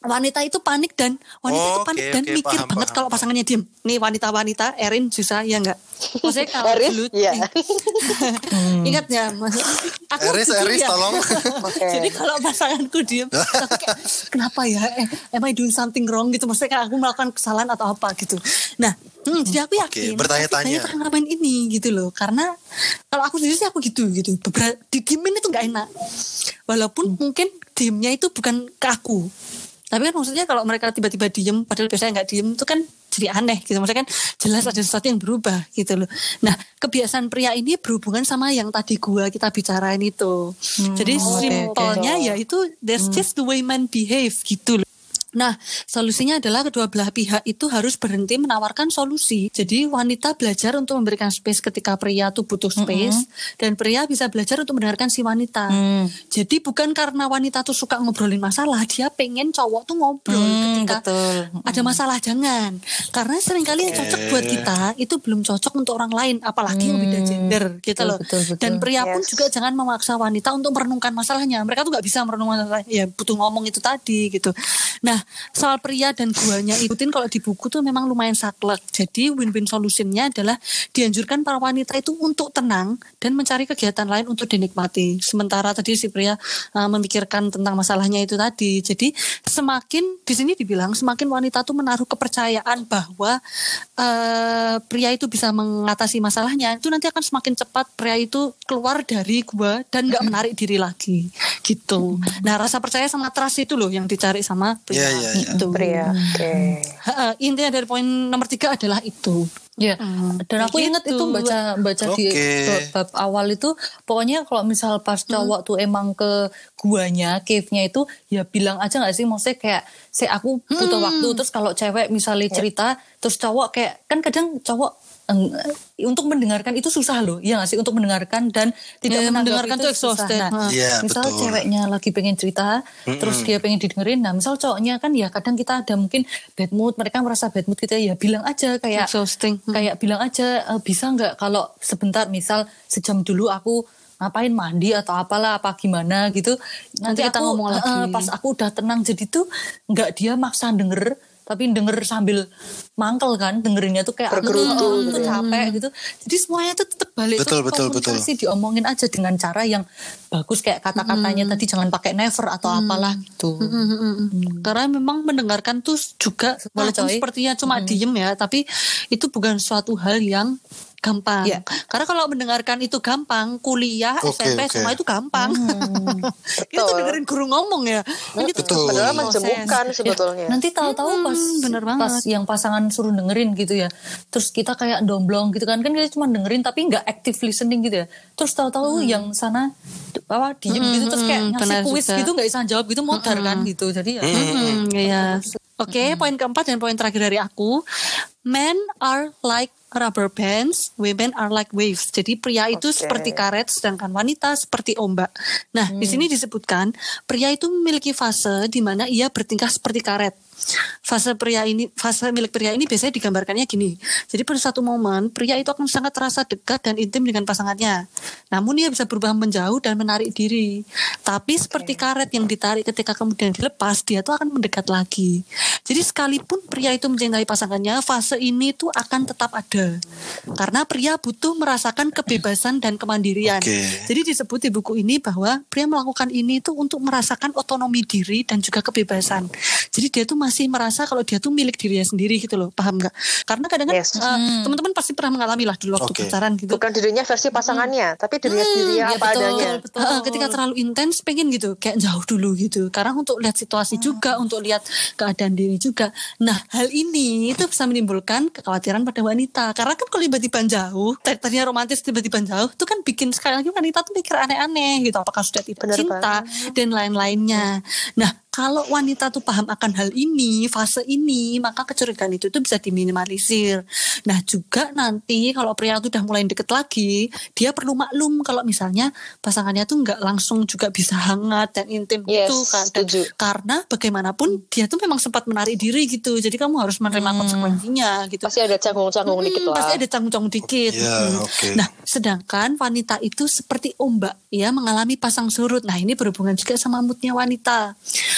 Wanita itu panik dan wanita itu Oh, panik oke, dan oke, mikir paham, banget paham, kalau pasangannya diem. Nih wanita-wanita, Erin, Jusa, ya enggak? Maksudnya kalau Erin, dulu, iya. ingat ya, Mas. Aku Eris, Eris, ya. tolong. Jadi kalau pasanganku diem, aku kayak kenapa ya? Eh, am I doing something wrong gitu? Maksudnya kayak aku melakukan kesalahan atau apa gitu. Nah, hmm, jadi aku yakin. bertanya-tanya. pasti banyak orang ngalamin ini gitu loh. Karena kalau aku sendiri sih aku gitu gitu. Beberapa didiemin itu nggak enak. Walaupun mungkin diemnya itu bukan ke aku. Tapi kan maksudnya kalau mereka tiba-tiba diem, padahal biasanya nggak diem itu kan jadi aneh gitu. Maksudnya kan jelas ada sesuatu yang berubah gitu loh. Nah kebiasaan pria ini berhubungan sama yang tadi gua kita bicarain itu. jadi oke, simpelnya oke. ya itu that's just the way men behave gitu loh. Nah, solusinya adalah kedua belah pihak itu harus berhenti menawarkan solusi. Jadi wanita belajar untuk memberikan space ketika pria tuh butuh space dan pria bisa belajar untuk mendengarkan si wanita. Jadi bukan karena wanita tuh suka ngobrolin masalah, dia pengen cowok tuh ngobrol Hmm, ketika betul. ada masalah jangan. Karena sering kali yang cocok buat kita itu belum cocok untuk orang lain, apalagi yang beda gender gitu Betul, loh. betul, betul. Dan pria pun Yes. juga jangan memaksa wanita untuk merenungkan masalahnya. Mereka tuh nggak bisa merenungkan masalah, ya butuh ngomong itu tadi gitu. Nah, soal pria dan guanya ikutin kalau di buku tuh memang lumayan saklek. Jadi win-win solutionnya adalah dianjurkan para wanita itu untuk tenang dan mencari kegiatan lain untuk dinikmati. Sementara tadi si pria uh, memikirkan tentang masalahnya itu tadi. Jadi semakin di sini dibilang semakin wanita tuh menaruh kepercayaan bahwa uh, pria itu bisa mengatasi masalahnya, itu nanti akan semakin cepat pria itu keluar dari gua dan nggak menarik diri lagi gitu. Nah rasa percaya sama trust itu loh yang dicari sama pria. Iya, iya, iya. gitu. Pria. Oke. Ha-ha, Intinya dari poin nomor tiga adalah itu. Ya, Hmm, dan aku gitu. itu baca baca di Oke. bab, awal itu pokoknya kalau misal pas Hmm. cowok tuh emang ke guanya, cave-nya itu ya bilang aja nggak sih maksudnya kayak saya aku butuh Hmm. waktu terus kalau cewek misalnya cerita terus cowok kayak kan kadang cowok untuk mendengarkan itu susah loh, ya sih untuk mendengarkan dan tidak Ya, mendengarkan itu susah. exhausted. Nah, Ha. Iya, misal betul. ceweknya lagi pengen cerita, terus dia pengen didengerin. Nah, misal cowoknya kan ya kadang kita ada mungkin bad mood, mereka merasa bad mood kita ya bilang aja kayak Exhausting. Hmm. kayak bilang aja "Eh, bisa nggak kalau sebentar misal sejam dulu aku ngapain mandi atau apalah apa gimana gitu Nanti kita aku, ngomong eh, lagi. pas aku udah tenang jadi tuh nggak dia maksa denger tapi denger sambil mangkel kan dengerinnya tuh kayak aku tuh, Bergerutu eh, gitu tuh ya. capek gitu. Jadi semuanya tuh tetap balik Betul, tuh betul, betul. komunikasi diomongin aja dengan cara yang bagus kayak kata-katanya tadi jangan pakai never atau apalah gitu. Mm, mm, mm, mm. Karena memang mendengarkan tuh juga walaupun sepertinya cuma diem ya, tapi itu bukan suatu hal yang gampang. Iya. Karena kalau mendengarkan itu gampang, kuliah, Oke, SMP, oke. semua itu gampang. itu Betul. dengerin guru ngomong ya. Ini tuh Betul. Padahal menjemukan sebetulnya. Nanti tahu-tahu pas bener pas banget. yang pasangan suruh dengerin gitu ya. Terus kita kayak domblong gitu kan. Kan kita cuma dengerin tapi nggak active listening gitu ya. Terus tahu-tahu yang sana apa diem gitu terus kayak mm, ngasih kuis juga. gitu nggak bisa jawab gitu modar kan gitu. Jadi ya Hmm, iya. Oke, poin keempat dan poin terakhir dari aku, men are like rubber bands, women are like waves. Jadi pria itu Oke. seperti karet, sedangkan wanita seperti ombak. Nah, di sini disebutkan pria itu memiliki fase di mana ia bertingkah seperti karet. Fase pria ini, fase milik pria ini biasanya digambarkannya gini. Jadi pada satu momen pria itu akan sangat terasa dekat dan intim dengan pasangannya. Namun ia bisa berubah menjauh dan menarik diri. Tapi seperti karet yang ditarik ketika kemudian dilepas, dia tuh akan mendekat lagi. Jadi sekalipun pria itu mencintai pasangannya, fase ini tuh akan tetap ada. Karena pria butuh merasakan kebebasan dan kemandirian. Oke. Jadi disebut di buku ini bahwa pria melakukan ini tuh untuk merasakan otonomi diri dan juga kebebasan. Jadi dia tuh masih merasa kalau dia tuh milik dirinya sendiri gitu loh, paham nggak? Karena kadang-kadang Yes. eh, teman-teman pasti pernah mengalami lah dulu waktu Oke. pacaran gitu. Bukan dirinya versi pasangannya, tapi dirinya sendiri ya apa betul, adanya. betul. Eh, ketika terlalu intens pengen gitu kayak jauh dulu gitu karena untuk lihat situasi juga untuk lihat keadaan diri juga nah hal ini itu bisa menimbulkan kekhawatiran pada wanita. Karena kan kalau tiba-tiba jauh tadi- tadinya romantis tiba-tiba jauh itu kan bikin sekali lagi wanita tuh mikir aneh-aneh gitu. Apakah sudah tidak cinta dan lain-lainnya. Nah kalau wanita tuh paham akan hal ini fase ini maka kecurigaan itu tuh bisa diminimalisir nah juga nanti kalau pria tuh udah mulai deket lagi dia perlu maklum kalau misalnya pasangannya tuh nggak langsung juga bisa hangat dan intim Yes, gitu kan Dan setuju. karena bagaimanapun dia tuh memang sempat menarik diri gitu jadi kamu harus menerima konsekuensinya gitu Pasti ada canggung-canggung dikit Hmm, lah. Pasti ada canggung-canggung dikit. Iya, Hmm. oke. Nah, sedangkan wanita itu seperti ombak, ya mengalami pasang surut. Nah, ini berhubungan juga sama moodnya wanita.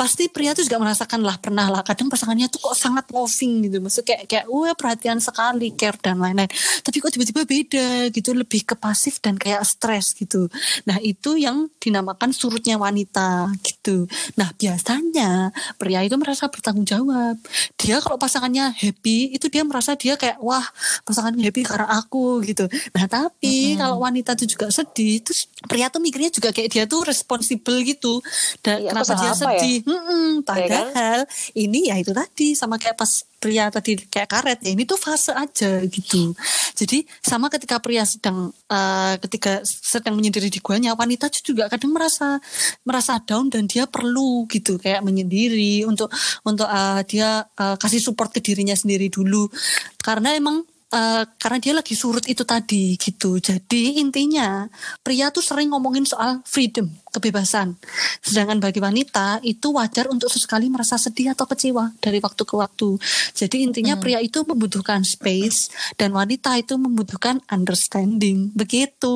pasti pria tuh juga merasakan lah pernah lah. Kadang pasangannya tuh kok sangat loving gitu. Maksud kayak kayak wah perhatian sekali care dan lain-lain. Tapi kok tiba-tiba beda gitu lebih ke pasif dan kayak stres gitu. Nah itu yang dinamakan surutnya wanita gitu. Nah biasanya pria itu merasa bertanggung jawab. Dia kalau pasangannya happy itu dia merasa dia kayak wah pasangan happy karena aku gitu. Nah tapi kalau wanita itu juga sedih terus pria tuh mikirnya juga kayak dia tuh responsible gitu. Dan aku kenapa dia apa ya? Mm-mm, kan? padahal ini ya itu tadi sama kayak pas pria tadi kayak karet ya ini tuh fase aja gitu jadi sama ketika pria sedang eh, ketika sedang menyendiri di guanya wanita juga kadang merasa merasa down dan dia perlu gitu kayak menyendiri untuk untuk eh, dia eh, kasih support ke dirinya sendiri dulu karena emang eh, karena dia lagi surut itu tadi gitu. Jadi intinya pria tuh sering ngomongin soal freedom, kebebasan. Sedangkan bagi wanita itu wajar untuk sesekali merasa sedih atau kecewa dari waktu ke waktu. Jadi intinya pria itu membutuhkan space dan wanita itu membutuhkan understanding. Begitu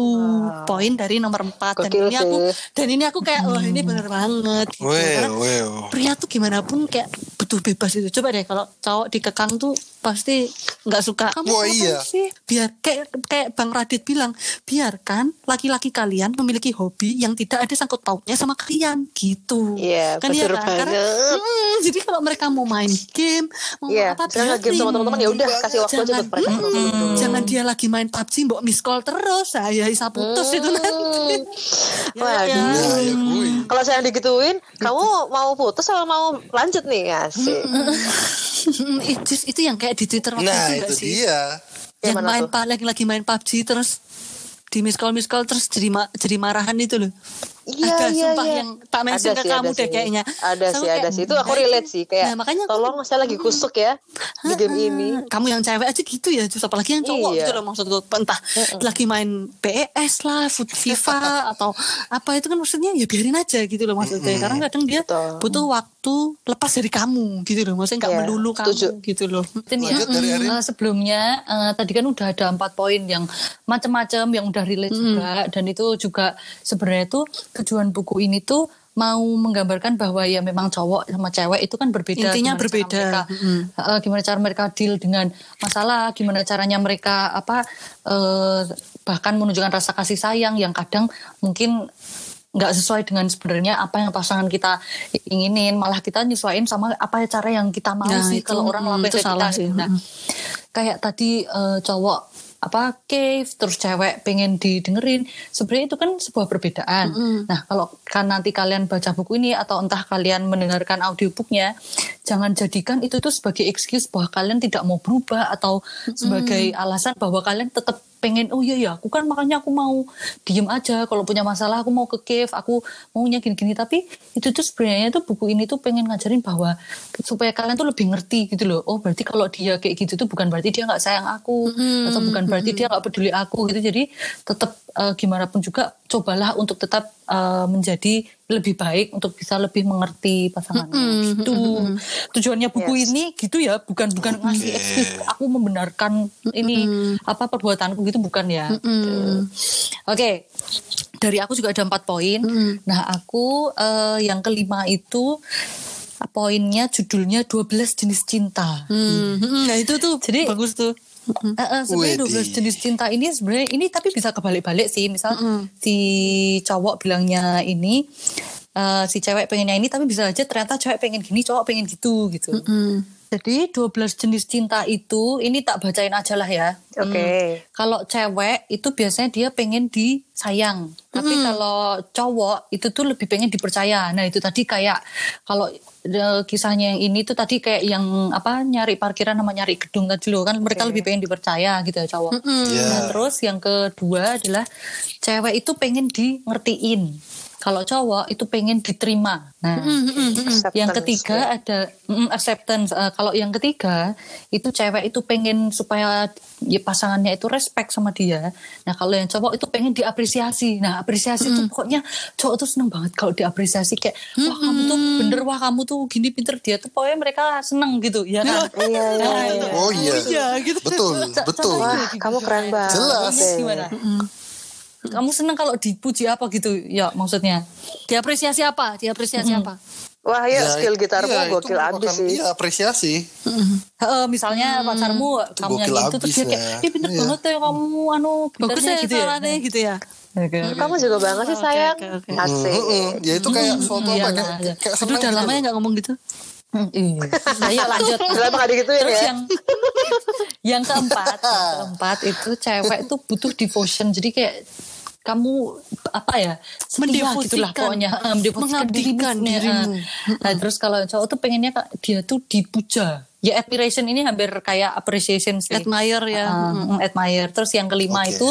poin dari nomor empat. Dan Gokil ini aku dan ini aku kayak wah ini bener banget. Gitu. Karena Well, well. pria tuh gimana pun kayak butuh bebas itu coba deh kalau cowok dikekang tuh pasti nggak suka kamu ngapain iya. sih biar kayak kayak bang Radit bilang biarkan laki-laki kalian memiliki hobi yang tidak ada sangkut pautnya sama kalian gitu Iya, kan iya betul kan Karena, banget. mm, jadi kalau mereka mau main game mau Iya, apa misalnya game sama teman-teman ya udah kasih waktu aja jangan, buat mereka. mm, jangan dia lagi main PUBG mbok miss call terus saya bisa putus itu nanti Hmm. Ya, ya, ya. Waduh. Ya. Kalau saya digituin, kamu mau putus atau mau lanjut nih? Asik. Mm, itu, itu yang kayak di Twitter waktu Nah, itu nggak itu sih? dia. yang Gimana main tuh? pa- lagi lagi main PUBG terus di miss call miss call terus jadi ma- jadi marahan itu loh. Iya, ada iya, sumpah iya. yang tak mention Ada ke sih, kamu deh sih. kayaknya. Ada Terus sih, aku ada kayak, sih. Itu aku nah, relate sih. Kayak, nah, makanya aku- tolong saya lagi kusuk ya di game ini. "Hmm, kamu yang cewek aja gitu ya terus apalagi yang cowok Iya. gitu loh maksudku entah lagi main PES lah foot FIFA atau apa itu kan maksudnya ya biarin aja gitu loh maksudnya karena kadang dia Betul. butuh waktu lepas dari kamu gitu loh maksudnya nggak Iya, melulu kamu gitu loh Tin ya, Lanjut dari Erin. eh, sebelumnya eh, tadi kan udah ada empat poin yang macam-macam yang udah relate juga dan itu juga sebenarnya tuh tujuan buku ini tuh mau menggambarkan bahwa ya memang cowok sama cewek itu kan berbeda Intinya Gimana cara berbeda. mereka, Mm. eh, gimana cara mereka deal dengan masalah gimana caranya mereka apa eh, bahkan menunjukkan rasa kasih sayang yang kadang mungkin nggak sesuai dengan sebenarnya apa yang pasangan kita inginin malah kita nyesuaiin sama apa cara yang kita mau Nah, sih itu, kalau orang mm, lakuin itu ke salah kita sih. gitu. Nah, kayak tadi eh, cowok apa cave terus cewek pengen didengerin. Sebenarnya itu kan sebuah perbedaan. Nah kalau kan nanti kalian baca buku ini atau entah kalian mendengarkan audiobooknya jangan jadikan itu tuh sebagai excuse bahwa kalian tidak mau berubah atau sebagai alasan bahwa kalian tetap pengen oh iya ya aku kan makanya aku mau diem aja. Kalau punya masalah aku mau ke cave aku maunya gini-gini. Tapi itu tuh sebenarnya tuh buku ini tuh pengen ngajarin bahwa supaya kalian tuh lebih ngerti gitu loh. Oh berarti kalau dia kayak gitu tuh bukan berarti dia nggak sayang aku atau bukan berarti dia nggak peduli aku gitu. Jadi tetap eh, gimana pun juga cobalah untuk tetap eh, menjadi lebih baik untuk bisa lebih mengerti pasangannya. Gitu. tujuannya buku Yes. ini gitu ya bukan bukan ngasih excuse aku membenarkan ini apa perbuatanku gitu bukan ya. Gitu. oke dari aku juga ada empat poin. Nah aku eh, yang kelima itu poinnya judulnya 12 jenis cinta. Hmm, hmm, nah itu tuh Jadi- bagus tuh Eh, eh, sebenarnya 12 Widih. jenis cinta ini sebenarnya ini tapi bisa kebalik-balik sih. Misal si cowok bilangnya ini eh, si cewek pengennya ini tapi bisa aja ternyata cewek pengen gini, cowok pengen gitu gitu. Jadi 12 jenis cinta itu ini tak bacain aja lah ya. Oke. Kalau cewek itu biasanya dia pengen disayang. Tapi kalau cowok itu tuh lebih pengen dipercaya. Nah, itu tadi kayak kalau eh, kisahnya yang ini tuh tadi kayak yang apa nyari parkiran sama nyari gedung tadi loh kan mereka lebih pengen dipercaya gitu ya cowok. Iya. Nah, terus yang kedua adalah cewek itu pengen di ngertiin. Kalau cowok itu pengen diterima. Nah, Acceptance, yang ya. ketiga ada mm, acceptance. Eh, kalau yang ketiga itu cewek itu pengen supaya ya, pasangannya itu respect sama dia. Nah kalau yang cowok itu pengen diapresiasi. Nah apresiasi itu pokoknya cowok tuh seneng banget kalau diapresiasi kayak wah kamu tuh bener wah kamu tuh gini pinter dia tuh pokoknya mereka seneng gitu ya kan. Iya, iya, Nah, iya. itu. Oh iya. iya, gitu. Betul, betul. contohnya Wah, gitu, kamu gitu, keren banget. Jelas. deh. Gimana? Kamu seneng kalau dipuji apa gitu ya maksudnya? diapresiasi apa diapresiasi apa Wah ya, skill gitarmu iya, itu gokil abis sih. Iya apresiasi. Heeh, misalnya pacarmu kamu gokil nyanyi itu terus dia kayak, nah. ih bener Iya. banget ya kamu anu Bagus ya gitu ya. suaranya gitu ya. Oke. Kamu juga banget sih sayang. oke, oke. Asik. Mm-mm. Ya itu kayak suatu iya apa kayak, iya. kayak Aduh seneng udah gitu lama ya nggak ngomong gitu. Hmm, iya. Nah, lanjut. Kenapa gak Terus ya? yang yang keempat, yang keempat itu cewek itu butuh devotion. Jadi kayak kamu apa ya setia gitulah pokoknya mendevosikan Mengabdikan dirimu. dirimu. Eh. Nah terus kalau cowok tuh pengennya dia tuh dipuja. Ya admiration ini hampir kayak appreciation sih. Admire ya. Mm, admire. Terus yang kelima Oke. itu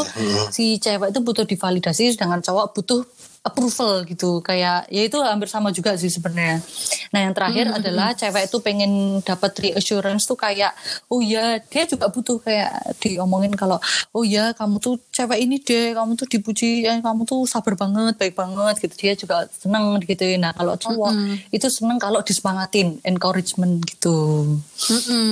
si cewek itu butuh divalidasi, sedangkan cowok butuh approval gitu. Kayak ya itu hampir sama juga sih sebenarnya. Nah yang terakhir adalah cewek itu pengen dapat reassurance tuh kayak oh ya dia juga butuh kayak diomongin kalau oh ya kamu tuh cewek ini deh, kamu tuh dipuji, eh, kamu tuh sabar banget, baik banget gitu. Dia juga seneng gitu. Nah kalau cowok itu seneng kalau disemangatin, encouragement gitu.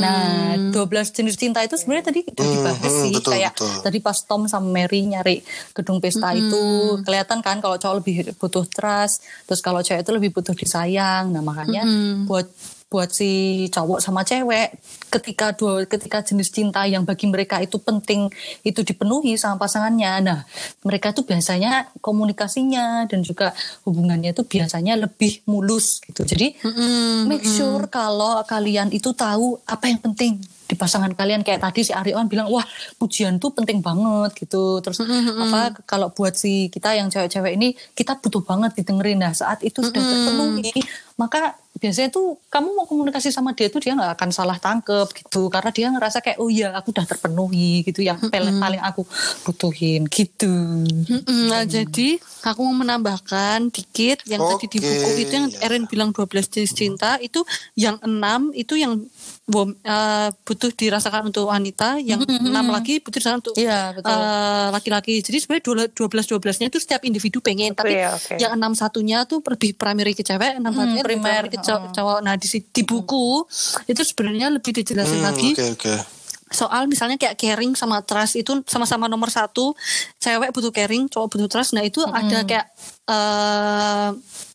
Nah, 12 jenis cinta itu sebenarnya tadi udah dibahas hmm, sih betul, kayak betul. tadi pas Tom sama Mary nyari gedung pesta itu kelihatan kan kalau cowok lebih butuh trust, terus kalau cewek itu lebih butuh disayang. Nah, makanya buat buat si cowok sama cewek ketika dua ketika jenis cinta yang bagi mereka itu penting itu dipenuhi sama pasangannya. Nah, mereka tuh biasanya komunikasinya dan juga hubungannya itu biasanya lebih mulus gitu. Jadi make sure kalau kalian itu tahu apa yang penting di pasangan kalian. Kayak tadi si Aryawan bilang wah pujian tuh penting banget gitu. Terus apa kalau buat si kita yang cewek-cewek ini kita butuh banget didengerin. Nah saat itu sudah terpenuhi maka biasanya tuh kamu mau komunikasi sama dia tuh dia nggak akan salah tangkep gitu. Karena dia ngerasa kayak oh iya aku udah terpenuhi gitu. Yang paling paling aku butuhin gitu. Mm-mm, Nah, jadi aku mau menambahkan dikit yang tadi di buku itu yang ya. Erin bilang 12 jenis cinta itu yang enam itu yang bom, eh, butuh dirasakan untuk wanita, yang enam lagi butuh dirasakan untuk Iya, betul. eh, laki-laki. Jadi sebenarnya 12 12-nya itu setiap individu pengen, tapi Iya, oke. yang enam satunya tuh lebih primary ke cewek, enam satunya lebih primer, primary ke cow- cowok. Nah, di si- di buku itu sebenarnya lebih dijelasin Hmm, lagi Oke oke. soal misalnya kayak caring sama trust itu sama-sama nomor satu cewek butuh caring cowok butuh trust nah itu ada kayak eh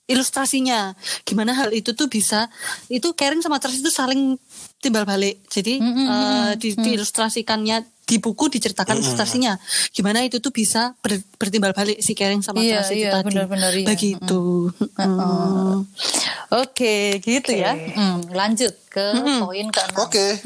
ilustrasinya gimana hal itu tuh bisa itu caring sama trust itu saling timbal balik. Jadi eh, di, diilustrasikannya di buku diceritakan ilustrasinya gimana itu tuh bisa ber- bertimbal balik si caring sama Iya, trust itu iya, tadi. benar-benar, iya. begitu. Mm. oke gitu ya. Mm, lanjut ke poin keenam Oke.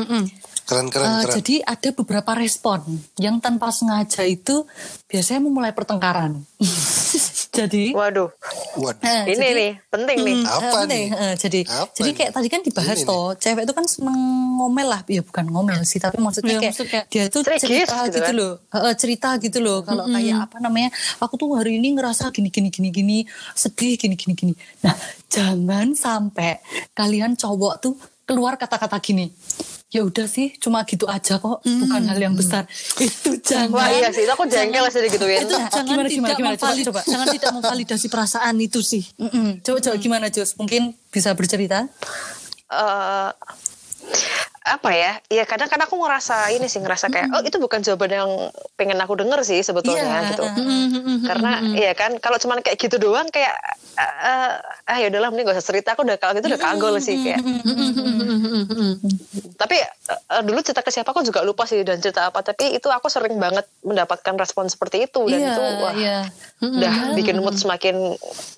Keren keren Eh, keren. jadi ada beberapa respon yang tanpa sengaja itu biasanya memulai pertengkaran. jadi Waduh, Waduh. eh, ini jadi- nih penting nih. Hmm, Apa penting. nih? Eh, jadi Apa jadi nih? kayak tadi kan dibahas Ini toh, cewek itu kan seneng ngomel lah, ya bukan ngomel sih, tapi maksudnya Ya, kayak maksud kayak dia tuh cerita gitu gitu, kan. loh, cerita gitu loh. Kalau kayak apa namanya, aku tuh hari ini ngerasa gini gini gini gini, sedih gini gini gini. Nah, jangan sampai kalian cowok tuh keluar kata-kata gini. Ya udah sih, cuma gitu aja kok, bukan hal yang besar. Itu jangan. Wah iya sih, itu aku jengkel sih digituin. itu Nah, jangan gimana, tidak gimana, gimana? Coba, coba. jangan tidak memvalidasi perasaan itu sih Mm-mm. Coba coba gimana Jus? Mungkin bisa bercerita? eh apa ya? Ya kadang kadang aku ngerasa ini sih ngerasa kayak oh itu bukan jawaban yang pengen aku denger sih sebetulnya Iya, gitu. Karena iya kan kalau cuman kayak gitu doang kayak eh, ah ya udahlah mending gak usah cerita aku udah kalau gitu udah kagol sih kayak. Tapi eh, dulu cerita ke siapa aku juga lupa sih dan cerita apa tapi itu aku sering banget mendapatkan respon seperti itu dan Iya, itu wah iya. udah bikin mood semakin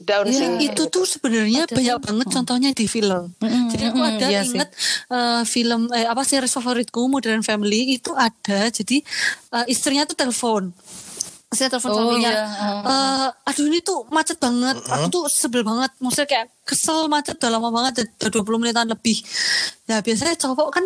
down Iya, sih. itu tuh sebenarnya banyak banget contohnya di film. Jadi aku ada iya sih. inget eh, film eh, apa series favoritku Modern Family itu ada jadi eh, istrinya tuh telepon. Saya telepon Oh, suaminya. iya, eh, aduh ini tuh macet banget. Aku tuh sebel banget. Maksudnya kayak kesel macet udah lama banget udah 20 menitan lebih. Ya biasanya cowok kan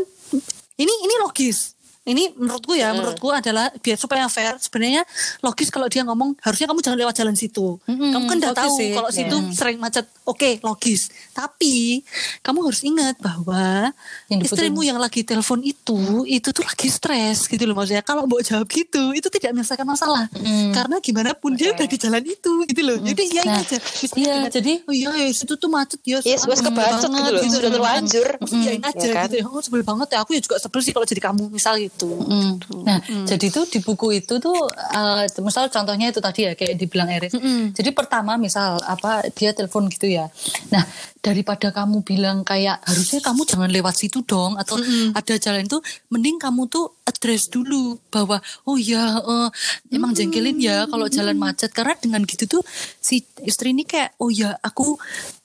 ini ini logis. Ini menurutku ya, menurutku adalah biar supaya fair. Sebenarnya logis kalau dia ngomong harusnya kamu jangan lewat jalan situ. Mm-mm, kamu kan udah tahu sih, kalau iya. situ sering macet. Oke, logis. Tapi kamu harus ingat bahwa Yang istrimu yang lagi telepon itu itu tuh lagi stres gitu loh maksudnya. Kalau mau jawab gitu, itu tidak menyelesaikan masalah. Karena gimana pun dia udah di jalan itu gitu loh. Jadi ya Nah, aja. Misalnya iya, jadi- oh iya ya situ tuh macet ya. Yes, wes kebacet gitu loh. Sudah terlanjur. Iyain aja Ya kan? gitu ya. Oh sebel banget ya. Aku ya juga sebel sih kalau jadi kamu misal gitu. Gitu. Mm. Nah, jadi tuh di buku itu tuh, uh, misal contohnya itu tadi ya kayak dibilang Eris. Jadi pertama misal apa dia telepon gitu ya. Nah, daripada kamu bilang kayak harusnya kamu jangan lewat situ dong atau ada jalan itu, mending kamu tuh address dulu bahwa oh ya eh, emang jengkelin ya kalau jalan macet. Karena dengan gitu tuh si istri ini kayak oh ya aku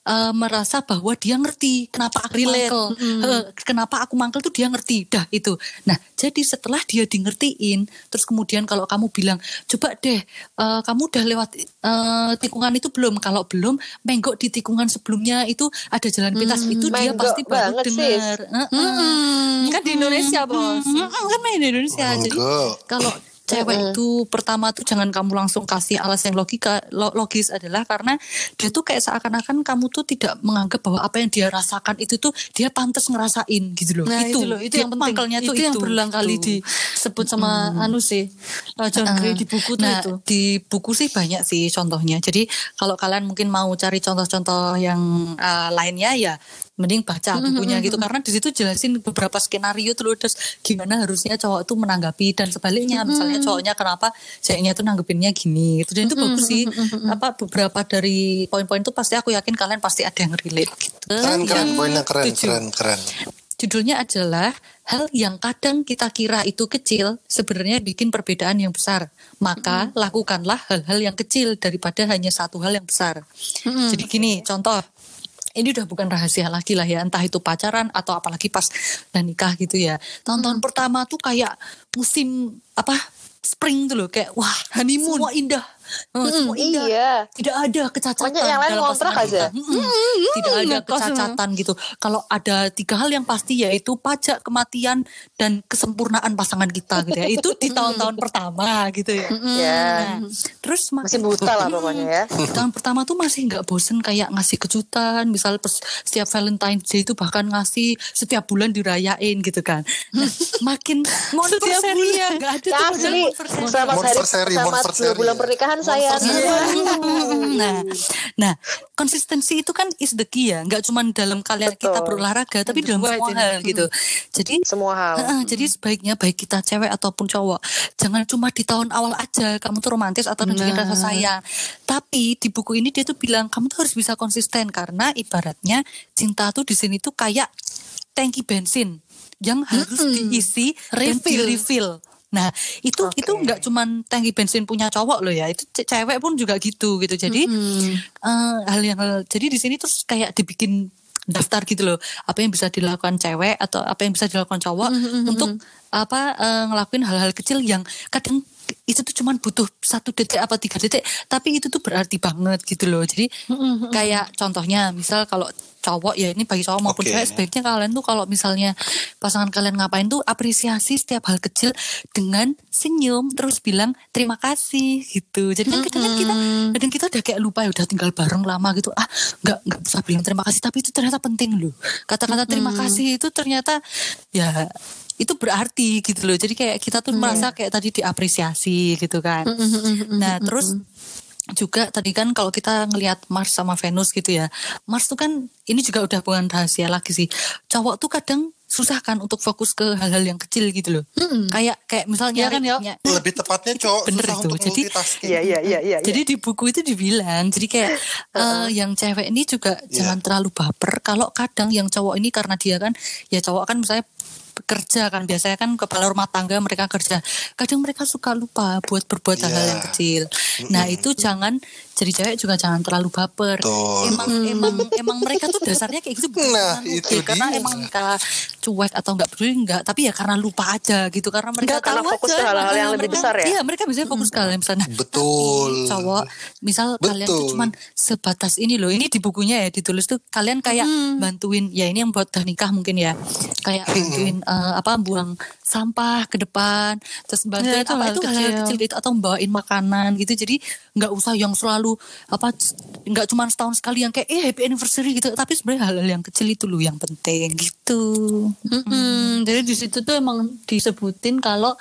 eh, merasa bahwa dia ngerti kenapa aku mangkel. Eh, kenapa aku mangkel tuh dia ngerti dah itu. Nah jadi setelah dia di ngertiin terus kemudian kalau kamu bilang coba deh eh, kamu udah lewat eh, tikungan itu belum? Kalau belum menggok di tikungan sebelumnya itu ada jalan pintas itu dia pasti baru banget, sis. dengar Heeh. Kan di Indonesia bos. Mm, kan main di Indonesia. Jadi Enggak. kalau cewek itu pertama tuh jangan kamu langsung kasih alas yang logika lo- logis adalah karena dia tuh kayak seakan-akan kamu tuh tidak menganggap bahwa apa yang dia rasakan itu tuh dia pantas ngerasain gitu loh. Nah itu, itu loh, itu yang penting. itu, tuh yang itu, berulang kali gitu. disebut sama anu sih uh, John Gray di buku tuh nah, itu. di buku sih banyak sih contohnya. Jadi kalau kalian mungkin mau cari contoh-contoh yang uh, lainnya ya mending baca bukunya gitu. karena di situ jelasin beberapa skenario terus gimana harusnya cowok tuh menanggapi dan sebaliknya. Misalnya cowoknya kenapa ceweknya tuh nanggepinnya gini. Gitu dan itu bagus sih. apa beberapa dari poin-poin itu pasti aku yakin kalian pasti ada yang relate gitu. Keren keren Yang poinnya keren tujuh. keren keren. Judulnya adalah hal yang kadang kita kira itu kecil sebenarnya bikin perbedaan yang besar. Maka lakukanlah hal-hal yang kecil daripada hanya satu hal yang besar. Jadi gini, contoh ini udah bukan rahasia lagi lah ya, entah itu pacaran atau apalagi pas dan nikah gitu ya. Tahun-tahun pertama tuh kayak musim apa spring tuh loh, kayak wah honeymoon, semua indah, Semua indah Iya. tidak ada kecacatan Pokoknya yang lain pasangan aja. kita. Mm-mm. tidak ada kecacatan gitu kalau ada tiga hal yang pasti yaitu pajak kematian dan kesempurnaan pasangan kita gitu ya itu di tahun-tahun pertama gitu ya Ya. Nah, terus Masih buta lah pokoknya ya. di tahun pertama tuh masih nggak bosen kayak ngasih kejutan misal setiap Valentine's Day itu bahkan ngasih setiap bulan dirayain gitu kan nah, makin monster Setiap seri bulan. ya nggak ada Ya tuh asli. monster seri. Monster seri, selamat monster dua seri. bulan pernikahan saya. nah, nah konsistensi itu kan is the key ya, nggak cuma dalam kalian kita Betul. berolahraga, tapi dalam semua itu. hal gitu. Jadi Semua hal. Heeh, jadi sebaiknya baik kita cewek ataupun cowok jangan cuma di tahun awal aja kamu tuh romantis atau nunjukin rasa sayang tapi di buku ini dia tuh bilang kamu tuh harus bisa konsisten karena ibaratnya cinta tuh di sini tuh kayak tangki bensin yang harus diisi dan di Refill. Nah itu Oke. itu nggak cuman tangki bensin punya cowok loh ya, itu ce- cewek pun juga gitu gitu. Jadi eh, hal yang jadi di sini terus kayak dibikin daftar gitu loh, apa yang bisa dilakukan cewek atau apa yang bisa dilakukan cowok untuk apa eh, ngelakuin hal-hal kecil yang kadang itu tuh cuman butuh satu detik apa tiga detik, tapi itu tuh berarti banget gitu loh. Jadi kayak contohnya misal kalau cowok ya ini bagi cowok maupun Oke. cewek sebaiknya kalian tuh kalau misalnya pasangan kalian ngapain tuh apresiasi setiap hal kecil dengan senyum terus bilang terima kasih gitu. Jadi kan kadang kan kita kadang kita udah kayak lupa ya udah tinggal bareng lama gitu. Ah nggak nggak bisa bilang terima kasih tapi itu ternyata penting loh. Kata-kata terima kasih itu ternyata ya itu berarti gitu loh. Jadi kayak kita tuh merasa kayak tadi diapresiasi gitu kan. Nah terus juga tadi kan kalau kita ngelihat Mars sama Venus gitu ya Mars tuh kan ini juga udah bukan rahasia lagi sih. Cowok tuh kadang susah kan untuk fokus ke hal-hal yang kecil gitu loh. Kayak kayak misalnya Iya kan, ya? Lebih tepatnya cowok Bener susah itu. untuk Jadi- multitasking. Iya iya iya iya. jadi di buku itu dibilang jadi kayak eh, yang cewek ini juga jangan terlalu baper. Kalau kadang yang cowok ini karena dia kan ya cowok kan misalnya bekerja kan. Biasanya kan kepala rumah tangga mereka kerja. Kadang mereka suka lupa buat berbuat hal-hal Iya. yang kecil. Nah itu jangan jadi cewek juga jangan terlalu baper Betul. emang emang emang mereka tuh dasarnya kayak gitu bukan Nah, karena itu oke, karena dia. emang mereka cuek atau nggak peduli enggak tapi ya karena lupa aja gitu karena mereka Nggak, karena tahu fokus aja ke hal-hal yang Nah, lebih mereka- besar ya? iya mereka biasanya fokus ke hal yang besar Nah, Betul. tapi cowok misal kalian tuh Betul. cuman sebatas ini loh ini di bukunya ya ditulis tuh kalian kayak bantuin ya ini yang buat udah nikah mungkin ya kayak bantuin eh, apa buang sampah ke depan terus bantuin Ya, itu apa hal itu hal-hal kecil. kecil gitu atau bawain makanan gitu jadi nggak usah yang selalu selalu apa nggak cuma setahun sekali yang kayak eh happy anniversary gitu. Tapi sebenarnya hal-hal yang kecil itu loh yang penting gitu Mm-mm. Jadi di situ tuh emang disebutin kalau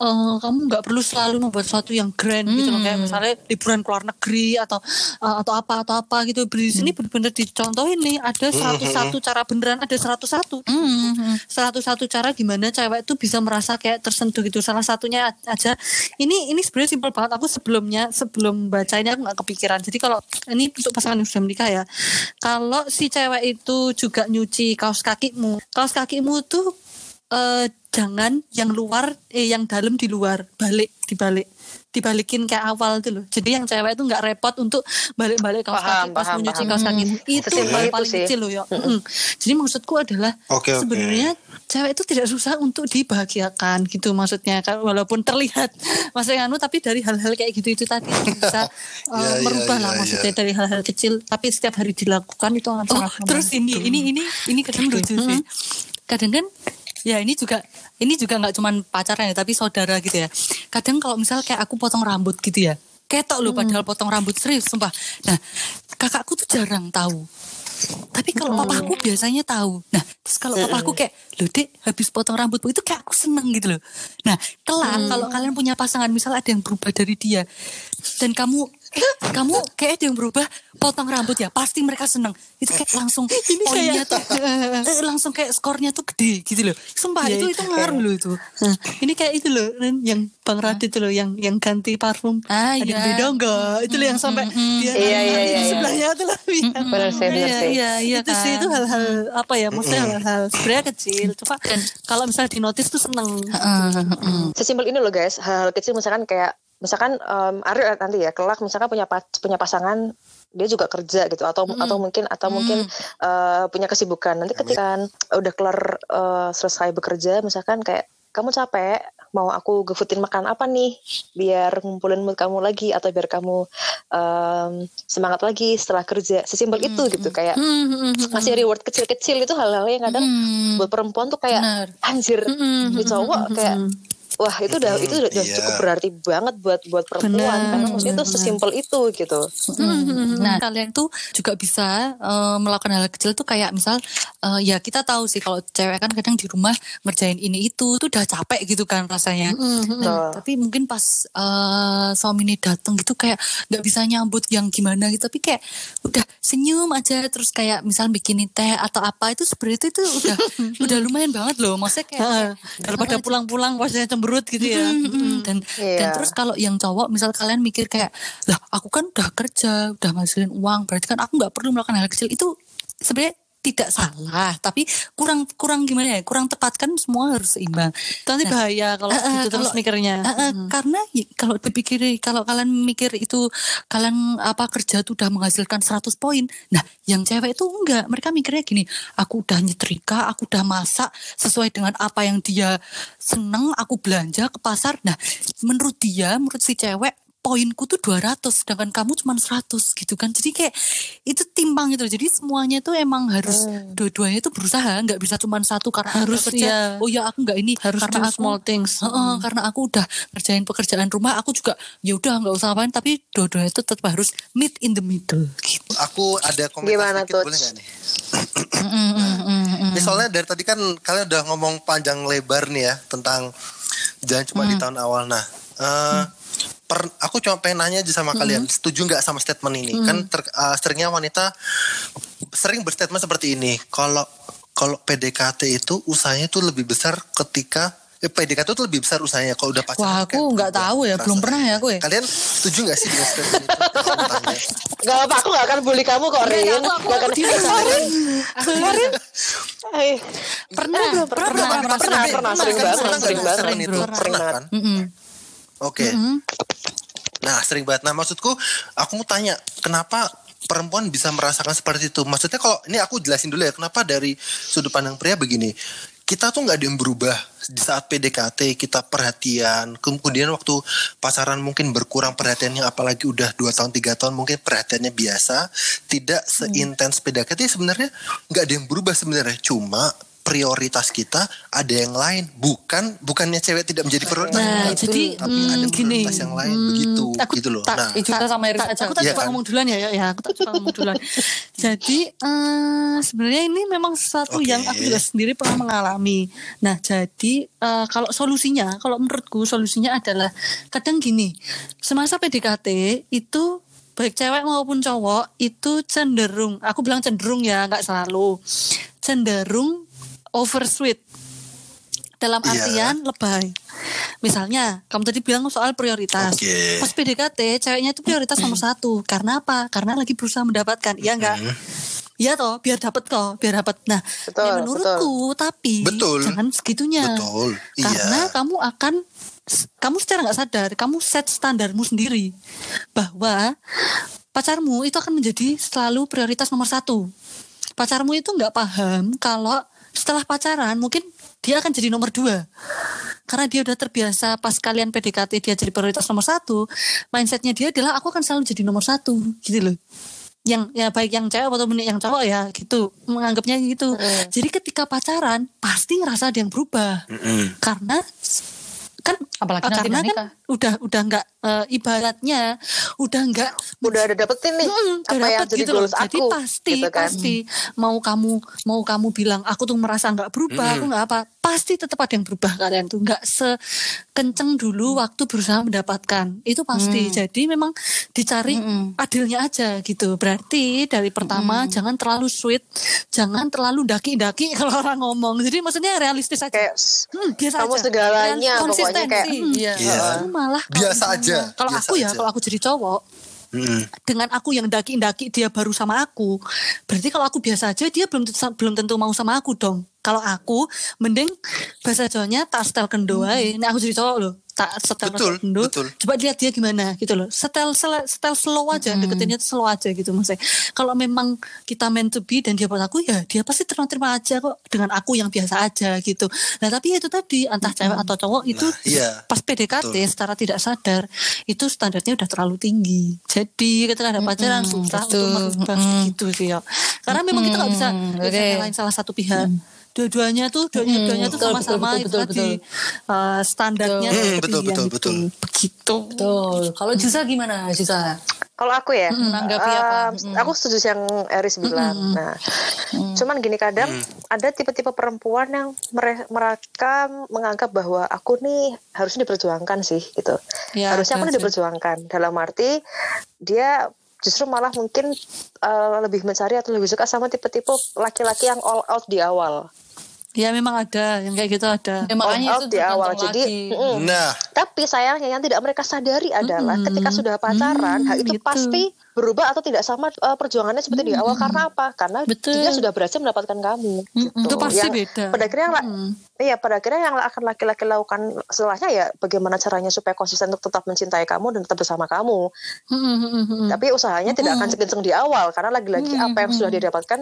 eh, kamu nggak perlu selalu membuat sesuatu yang grand gitu loh kayak misalnya liburan ke luar negeri atau eh, atau apa atau apa gitu. Di sini benar-benar dicontohin nih ada 101 cara beneran ada 101. Hmm. 101 cara gimana cewek itu bisa merasa kayak tersentuh gitu. Salah satunya aja ini ini sebenarnya simpel banget. Aku sebelumnya sebelum baca ini aku nggak kepikiran. Jadi kalau ini untuk pasangan yang sudah menikah ya. Kalau si cewek itu juga nyuci kaos kakimu, kaos kakimu tuh eh, jangan yang luar eh yang dalam di luar, balik dibalik dibalikin kayak awal tuh loh. Jadi yang cewek itu nggak repot untuk balik-balik kaos Paham, kaki pas paham, nyuci paham. kaos kaki. Hmm. Itu hal itu paling sih. kecil loh ya. Mm. Jadi maksudku adalah oke. sebenarnya cewek itu tidak susah untuk dibahagiakan gitu maksudnya walaupun terlihat masih anu tapi dari hal-hal kayak gitu itu tadi bisa uh, Iya, iya, merubah iya, lah iya. maksudnya dari hal-hal kecil tapi setiap hari dilakukan itu akan Oh, sangat terus ini ini ini ini kadang lucu sih. Kadang kan ya ini juga ini juga nggak cuman pacaran ya tapi saudara gitu ya. Kadang kalau misal kayak aku potong rambut gitu ya. Ketok loh padahal potong rambut serius sumpah. Nah, kakakku tuh jarang tahu. Tapi kalau papaku biasanya tahu. Nah, terus kalau papaku kayak, loh dek habis potong rambutmu itu kayak aku seneng gitu loh. Nah, kelak kalau kalian punya pasangan, misal ada yang berubah dari dia. Dan kamu, kamu kayak ada yang berubah potong rambut ya. Pasti mereka seneng. Itu kayak langsung poinnya tuh, eh, langsung kayak skornya tuh gede gitu loh. Sumpah Iya, itu itu ngaruh loh itu. Nah, ini kayak itu loh yang Bang Radit itu loh yang yang ganti parfum. Ah, ada iya. yang beda enggak? Itu loh yang sampai dia Iya, nari-nari iya, di iya, iya. sebelahnya itu loh. Iya, iya, iya itu sih kan? itu hal-hal apa ya? Maksudnya hal-hal sebenarnya kecil. Cuma kalau misalnya di notice tuh seneng. Sesimpel ini loh guys, hal-hal kecil misalkan kayak misalkan um, Ariel nanti ya kelak misalkan punya pas- punya pasangan dia juga kerja gitu atau atau mungkin atau mungkin uh, punya kesibukan. Nanti ketika udah kelar uh, selesai bekerja misalkan kayak kamu capek mau aku gefutin makan apa nih? Biar ngumpulin mood kamu lagi atau biar kamu um, semangat lagi setelah kerja. Sesimpel itu gitu kayak ngasih reward kecil-kecil itu hal-hal yang kadang buat perempuan tuh kayak Benar. anjir di cowok kayak wah itu udah itu udah udah Iya. cukup berarti banget buat buat perempuan Benar, karena maksudnya itu sesimpel itu gitu Nah, kalian tuh juga bisa eh, melakukan hal kecil tuh kayak misal eh, ya kita tahu sih kalau cewek kan kadang di rumah ngerjain ini itu tuh udah capek gitu kan rasanya. Betul. Nah, tapi mungkin pas eh, suami ini datang gitu kayak nggak bisa nyambut yang gimana gitu tapi kayak udah senyum aja terus kayak misal bikinin teh atau apa itu sebenarnya itu udah udah lumayan banget loh maksudnya kayak Heeh. Daripada pulang-pulang wajahnya cemberut gitu ya. Mm-mm. dan Iya. dan terus kalau yang cowok misal kalian mikir kayak lah aku kan udah kerja udah ngasilin uang berarti kan aku nggak perlu melakukan hal kecil itu sebenarnya tidak salah tapi kurang kurang gimana ya kurang tepat kan semua harus seimbang Nanti bahaya kalau eh, gitu terus kalau- mikirnya. Eh, eh, karena y- kalau dipikir kalau kalian mikir itu kalian apa kerja tuh udah menghasilkan 100 poin. Nah, yang cewek itu enggak. Mereka mikirnya gini, aku udah nyetrika, aku udah masak sesuai dengan apa yang dia seneng, aku belanja ke pasar. Nah, menurut dia, menurut si cewek poinku tuh 200 sedangkan kamu cuma 100 gitu kan jadi kayak itu timbang gitu jadi semuanya tuh emang harus dua-duanya tuh berusaha nggak bisa cuma satu karena Harus, kerja iya. oh ya aku nggak ini Harus karena do aku small things. Heeh, karena aku udah kerjain pekerjaan rumah aku juga ya udah nggak usah ngapain tapi dua-duanya itu tetap harus meet in the middle gitu Aku ada komentar Gimana sedikit tuh? boleh gak nih? Ini soalnya dari tadi kan kalian udah ngomong panjang lebar nih ya tentang jangan cuma di tahun awal. Nah, eh, per, aku cuma pengen nanya aja sama kalian, setuju nggak sama statement ini? Kan ter- eh, seringnya wanita sering berstatement seperti ini. Kalau kalau PDKT itu usahanya tuh lebih besar ketika eh, PDKT itu lebih besar usahanya kalau udah pacaran. Wah, aku nggak tahu ya, belum pernah ya aku ya. Kalian setuju nggak sih dengan statement itu? Gak apa aku gak akan bully kamu kok Rin aku- aku- Gak akan aku di- Rin Rin Eh, pernah pernah pernah pernah pernah pernah sering Kan banget pernah sering nggak banget statement itu? bro. sering Pernah banget kan? Mm-mm. Oke. Nah, sering banget. Nah, maksudku aku mau tanya, kenapa perempuan bisa merasakan seperti itu? Maksudnya kalau ini aku jelasin dulu ya, kenapa dari sudut pandang pria begini. Kita tuh nggak ada yang berubah di saat PDKT kita perhatian, kemudian waktu pacaran mungkin berkurang perhatiannya, apalagi udah 2 tahun 3 tahun mungkin perhatiannya biasa, tidak seintens PDKT sebenarnya nggak ada yang berubah sebenarnya. Cuma prioritas kita ada yang lain bukan bukannya cewek tidak menjadi prioritas Nah, enggak. jadi, tapi hmm, ada gini. prioritas yang lain begitu aku gitu loh tak- nah Ijuta sama Iris aja. Aku tak Iya suka kan? ngomong duluan ya, ya, ya. Aku tak ngomong duluan. Jadi eh, sebenarnya ini memang sesuatu Oke. yang aku juga sendiri pernah mengalami. Nah, jadi eh, kalau solusinya, kalau menurutku solusinya adalah kadang gini, semasa PDKT itu baik cewek maupun cowok itu cenderung, aku bilang cenderung ya, nggak selalu, cenderung oversweet dalam Iya. artian lebay. Misalnya, kamu tadi bilang soal prioritas. Oke. Pas PDKT, ceweknya itu prioritas nomor satu. Karena apa? Karena lagi berusaha mendapatkan. Iya enggak? Iya toh, biar dapat kok, biar dapat. Nah, Betul, ya menurutku, tapi Betul. jangan segitunya. Betul, iya. Karena kamu akan kamu secara nggak sadar, kamu set standarmu sendiri bahwa pacarmu itu akan menjadi selalu prioritas nomor satu. Pacarmu itu nggak paham kalau setelah pacaran mungkin dia akan jadi nomor dua. Karena dia udah terbiasa pas kalian PDKT dia jadi prioritas nomor satu mindsetnya dia adalah aku akan selalu jadi nomor satu gitu loh. Yang ya baik yang cewek ataupun yang cowok ya gitu. Menganggapnya gitu. Jadi ketika pacaran pasti ngerasa ada yang berubah. Mm-mm. karena kan Apalagi eh, nanti karena kan nikah. Udah udah nggak eh, ibaratnya udah nggak udah ada dapetin nih Mm, apa udah yang dapet jadi gitu loh. Jadi aku pasti gitu kan. pasti mau kamu mau kamu bilang aku tuh merasa nggak berubah, aku nggak apa, pasti tetap ada yang berubah kalian tuh nggak sekenceng dulu waktu berusaha mendapatkan. Itu pasti. Jadi memang dicari adilnya aja gitu. Berarti dari pertama jangan terlalu sweet, jangan terlalu daki-daki kalau orang ngomong. Jadi maksudnya realistis aja. kayak Hmm, biasa kamu aja. segalanya pokoknya konsistensi. kayak Hmm. Iya. Iya. Aku malah Biasa aja, Kalau aku ya, kalau aku jadi cowok, Mm-mm. dengan aku yang daki-daki dia baru sama aku. Berarti kalau aku biasa aja dia belum tentu, belum tentu mau sama aku dong. Kalau aku mending bahasa Jawanya tak setel kendo ae. Nah aku jadi cowok loh. Tak setel Betul, kendo. betul. Coba lihat dia gimana gitu loh. Setel sele- setel slow aja, deketinnya tuh slow aja gitu maksudnya. Kalau memang kita meant to be dan dia buat aku ya dia pasti terima-terima aja kok dengan aku yang biasa aja gitu. Nah tapi itu tadi entah cewek atau cowok itu Nah, iya. pas PDKT Betul. secara tidak sadar itu standarnya udah terlalu tinggi. Jadi ketika ada pacaran susah untuk betul. merubah Mm-mm. gitu sih ya. Karena memang kita nggak bisa Mm, bisa oke. nyalain salah satu pihak. Dua-duanya tuh, dua-duanya, dua-duanya tuh betul, sama-sama betul, itu betul, tadi betul. eh, standarnya Hmm, betul, betul, gitu. betul. Begitu. Betul. Kalau Jusa gimana Jusa? Kalau aku ya, menanggapi apa? eh, aku setuju yang Eris bilang. Nah, cuman gini kadang ada tipe-tipe perempuan yang mere- mereka menganggap bahwa aku nih harusnya diperjuangkan sih gitu. Ya, harusnya aku nih diperjuangkan. Dalam arti dia justru malah mungkin eh, lebih mencari atau lebih suka sama tipe-tipe laki-laki yang all out di awal. Ya memang ada yang kayak gitu ada. Ya, makanya all out itu di awal. tergantung Jadi, mm, Nah, tapi sayangnya yang tidak mereka sadari adalah ketika sudah pacaran, hal itu gitu. pasti berubah atau tidak sama uh, perjuangannya seperti di awal karena apa? Karena Betul. dia sudah berhasil mendapatkan kamu. Gitu. Itu pasti Yang beda. Pada akhirnya yang la- iya, pada akhirnya yang akan laki-laki lakukan setelahnya ya bagaimana caranya supaya konsisten untuk tetap mencintai kamu dan tetap bersama kamu. Tapi usahanya tidak akan sekenceng di awal karena lagi-lagi apa yang sudah dia dapatkan,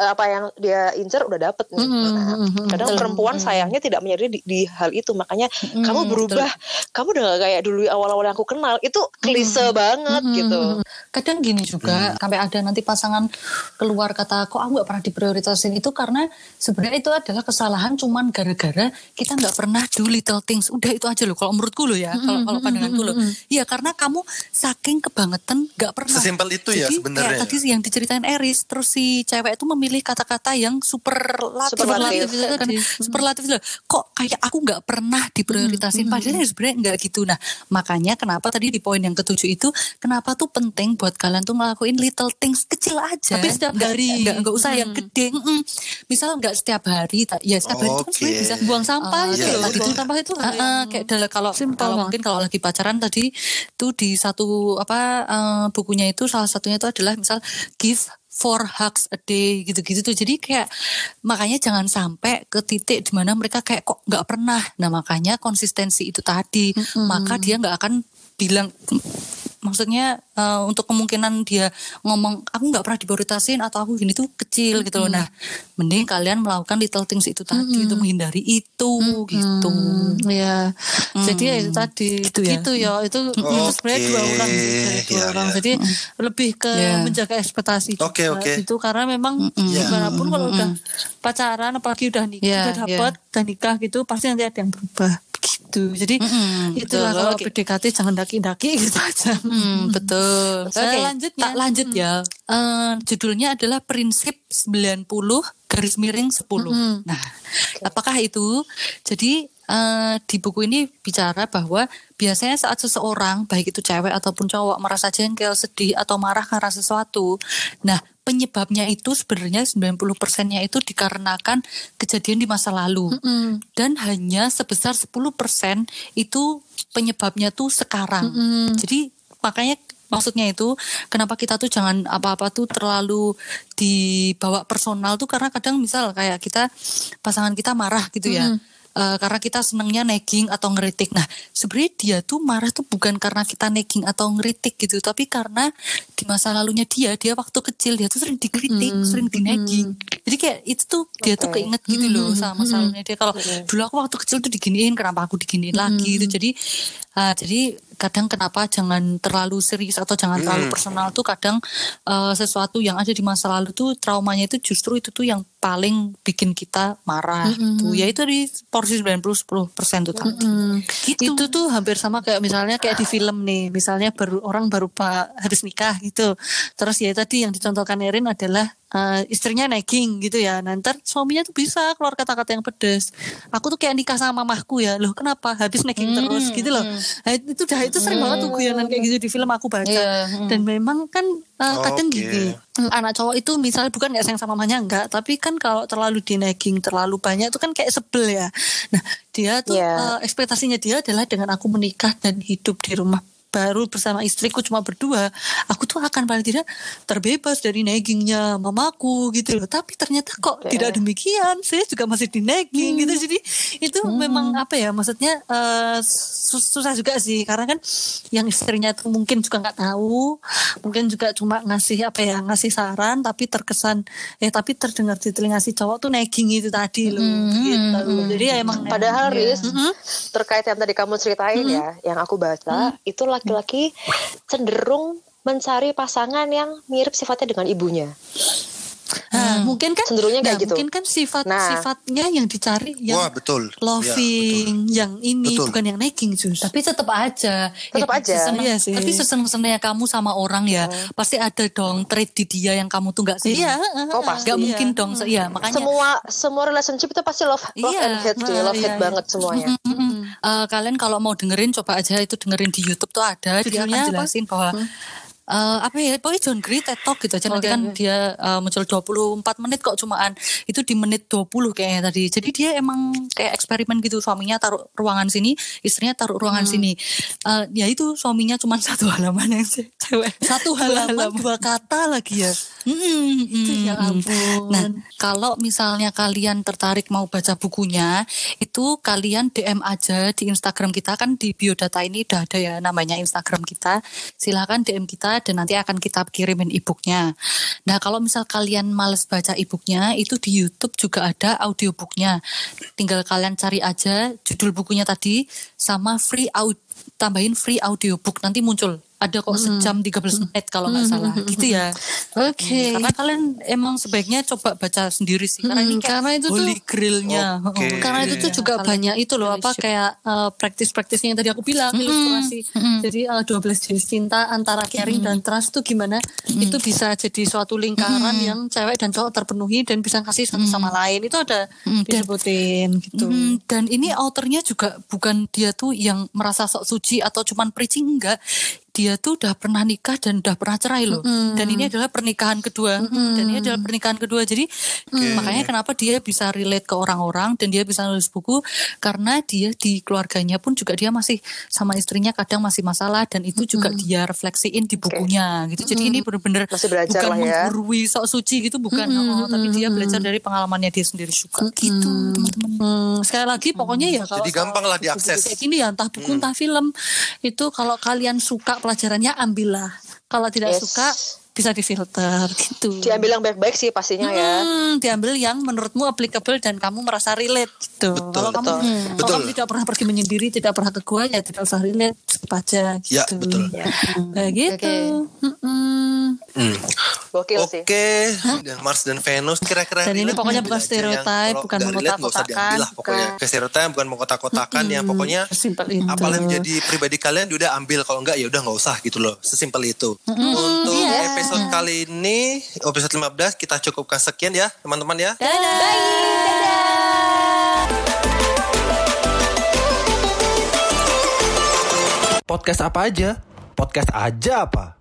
eh, apa yang dia incer udah dapet. nih. Nah, kadang perempuan sayangnya tidak menyadari di, di hal itu, makanya kamu berubah, kamu udah gak kayak dulu awal-awal yang aku kenal. Itu klise banget gitu. Kadang gini juga sampai ada nanti pasangan keluar kata kok aku nggak pernah diprioritasin itu karena sebenarnya itu adalah kesalahan cuman gara-gara kita nggak pernah do little things. Udah itu aja loh kalau menurutku loh ya. Kalau kalau pandanganku loh. Iya karena kamu saking kebangetan nggak pernah. Sesimpel itu ya sebenarnya. tadi yang diceritain Eris terus si cewek itu memilih kata-kata yang superlatif Superlatif. superlatif kan superlatif kok kayak aku nggak pernah diprioritasin padahal sebenarnya nggak gitu nah makanya kenapa tadi di poin yang ketujuh itu kenapa tuh penting buat kalian tuh ngelakuin little things kecil aja Tapi setiap Nggak- hari. nggak nggak usah yang gede mm. misal nggak setiap hari ya setiap hari itu kan Oke. sebenarnya bisa buang sampah Ah, gitu iya, loh. tadi Buang sampah itu yang kayak dalam kalau Simpel kalau banget. mungkin kalau lagi pacaran tadi tuh di satu apa eh, bukunya itu salah satunya itu adalah misal give four hugs a day gitu-gitu tuh jadi kayak makanya jangan sampai ke titik di mana mereka kayak kok nggak pernah nah makanya konsistensi itu tadi maka dia nggak akan bilang maksudnya eh, untuk kemungkinan dia ngomong aku nggak pernah diprioritasin atau aku gini tuh kecil gitu loh. Nah, mending kalian melakukan little things itu tadi untuk menghindari itu gitu. Hmm, ya. Jadi ya itu tadi Gitu ya. gitu ya. Itu itu sebenarnya dua orang dari dua Ya, orang. ya. Jadi lebih ke Ya. menjaga ekspektasi Oke, juga oke. gitu karena memang Ya. gimana pun kalau udah pacaran apalagi udah nikah Ya, udah dapet udah nikah gitu pasti nanti ada yang berubah gitu. Jadi Mm-mm, itulah betul. kalau Oke. PDKT jangan daki-daki gitu aja. Hmm, betul. Oke, Oke, lanjut ya. tak lanjut ya. Eh, judulnya adalah prinsip 90 garis miring 10. Nah, apakah itu? Jadi eh, di buku ini bicara bahwa biasanya saat seseorang baik itu cewek ataupun cowok merasa jengkel, sedih atau marah karena sesuatu. Nah, penyebabnya itu sebenarnya 90%-nya itu dikarenakan kejadian di masa lalu. Dan hanya sebesar 10% itu penyebabnya tuh sekarang. Jadi makanya maksudnya itu kenapa kita tuh jangan apa-apa tuh terlalu dibawa personal tuh karena kadang misal kayak kita pasangan kita marah gitu ya. Eh, karena kita senangnya nagging atau ngeritik. Nah, sebenarnya dia tuh marah tuh bukan karena kita nagging atau ngeritik gitu, tapi karena di masa lalunya dia, dia waktu kecil dia tuh sering dikritik, sering dinagging. Jadi kayak itu tuh dia tuh keinget gitu loh sama masa lalunya dia. Kalau dulu aku waktu kecil tuh diginiin, kenapa aku diginiin lagi gitu. Jadi ah, jadi kadang kenapa jangan terlalu serius atau jangan terlalu personal tuh kadang eh, sesuatu yang ada di masa lalu tuh traumanya itu justru itu tuh yang paling bikin kita marah gitu. Ya itu di porsi 90 10 persen tuh tadi. Gitu. Itu tuh hampir sama kayak misalnya kayak di film nih, misalnya baru orang baru pa- habis nikah gitu. Terus ya tadi yang dicontohkan Erin adalah eh, istrinya nagging gitu ya. Nanti suaminya tuh bisa keluar kata-kata yang pedes. Aku tuh kayak nikah sama mamahku ya. Loh kenapa? Habis nagging terus gitu loh. Nah, itu dah itu sering banget tuh guyonan kayak gitu di film aku baca. Iya, Dan memang kan eh, kadang Oke. gini, anak cowok itu misalnya bukan nggak sayang sama mamanya enggak, tapi kan kalau terlalu di nagging terlalu banyak itu kan kayak sebel ya. Nah, dia tuh Iya. eh, ekspektasinya dia adalah dengan aku menikah dan hidup di rumah baru bersama istriku cuma berdua, aku tuh akan paling tidak terbebas dari naggingnya mamaku gitu loh. Tapi ternyata kok Oke. tidak demikian, saya juga masih di nagging gitu. Jadi itu memang apa ya, maksudnya sus- susah juga sih karena kan yang istrinya tuh mungkin juga nggak tahu, mungkin juga cuma ngasih apa ya, ngasih saran tapi terkesan eh tapi terdengar di telinga si cowok tuh nagging itu tadi loh gitu. Jadi ya emang Padahal ya. Riz, terkait yang tadi kamu ceritain ya, yang aku baca, itu laki-laki cenderung mencari pasangan yang mirip sifatnya dengan ibunya. Nah, mungkin kan Cenderungnya kayak nah, gitu. Mungkin kan sifat Nah. sifatnya yang dicari yang Wah betul. loving, yang ini Betul. bukan yang nagging sus. Tapi tetap aja. Tetep Ya, aja. seseneng- Iya sih. Tapi seseneng-senengnya kamu sama orang ya, pasti ada dong trait di dia yang kamu tuh nggak seneng. Iya, Oh, pasti. Nggak iya. mungkin dong. se- Iya, makanya. Semua semua relationship itu pasti love love Iya. and hate tuh, ya, love Iya, hate iya. banget semuanya. Mm-mm. Eh, kalian kalau mau dengerin coba aja itu dengerin di YouTube tuh ada. Dia Judulnya akan apa? jelasin bahwa eh, apa ya pokoknya John Gray TED Talk gitu aja. Nanti Oke, kan oke. dia eh, muncul 24 menit kok cumaan. Itu di menit 20 kayaknya tadi. Jadi dia emang kayak eksperimen gitu. Suaminya taruh ruangan sini istrinya taruh ruangan sini. Eh, ya itu suaminya cuma satu halaman yang ce- cewek. Satu Dua halaman. Dua kata lagi ya. Mm-mm, Itu ya ampun. Nah, kalau misalnya kalian tertarik mau baca bukunya, itu kalian DM aja di Instagram kita kan di biodata ini udah ada ya namanya Instagram kita. Silahkan DM kita dan nanti akan kita kirimin e-booknya. Nah, kalau misal kalian males baca e-booknya, itu di YouTube juga ada audiobooknya. Tinggal kalian cari aja judul bukunya tadi sama free audio tambahin free audiobook nanti muncul ada kok sejam 13 menit kalau nggak salah. Gitu ya. Oke. karena kalian emang sebaiknya coba baca sendiri sih karena ini kayak karena itu tuh- holy grailnya. Oke. Oh, Karena itu tuh juga banyak itu loh apa kayak eh, praktis-praktisnya yang tadi aku bilang ilustrasi. Jadi eh, 12 jenis cinta antara caring dan trust tuh gimana? Itu bisa jadi suatu lingkaran yang cewek dan cowok terpenuhi dan bisa kasih satu sama lain. Itu ada disebutin gitu. Hmm, dan ini autornya juga bukan dia tuh yang merasa sok suci atau cuman preaching enggak dia tuh udah pernah nikah dan udah pernah cerai loh. Dan ini adalah pernikahan kedua. Dan ini adalah pernikahan kedua. Jadi makanya kenapa dia bisa relate ke orang-orang dan dia bisa nulis buku? Karena dia di keluarganya pun juga dia masih sama istrinya kadang masih masalah dan itu juga dia refleksiin di bukunya gitu. Jadi ini bener-bener Masih belajar bukan lah ya. menggurui sok suci gitu bukan. Oh, tapi dia belajar dari pengalamannya dia sendiri juga gitu teman-teman. Hmm, sekali lagi pokoknya ya kalau Jadi gampang lah diakses. Kayak gini ya entah buku entah film itu kalau kalian suka pelajarannya ambillah. Kalau tidak Yes. suka bisa difilter gitu. Diambil yang baik-baik sih pastinya ya. Hmm, diambil yang menurutmu applicable dan kamu merasa relate gitu. Betul, kalau kamu betul. hmm, kalau Betul. kamu tidak pernah pergi menyendiri, tidak pernah ke gua ya tidak usah relate, skip aja gitu. Ya, betul. Kayak gitu. Mm-mm. Hmm. Gokil Oke, sih. dan Mars dan Venus kira-kira Dan ini pokoknya bukan yang stereotype, kalau bukan mengkotak-kotakan, diambil lah pokoknya. bukan. Ke stereotype bukan mengkotak-kotakan ya pokoknya Sesimpel itu. apalah yang menjadi pribadi kalian udah ambil kalau enggak ya udah nggak usah gitu loh sesimpel itu untuk iya. episode kali ini episode 15 kita cukupkan sekian ya teman-teman ya. Podcast apa aja? Podcast aja apa?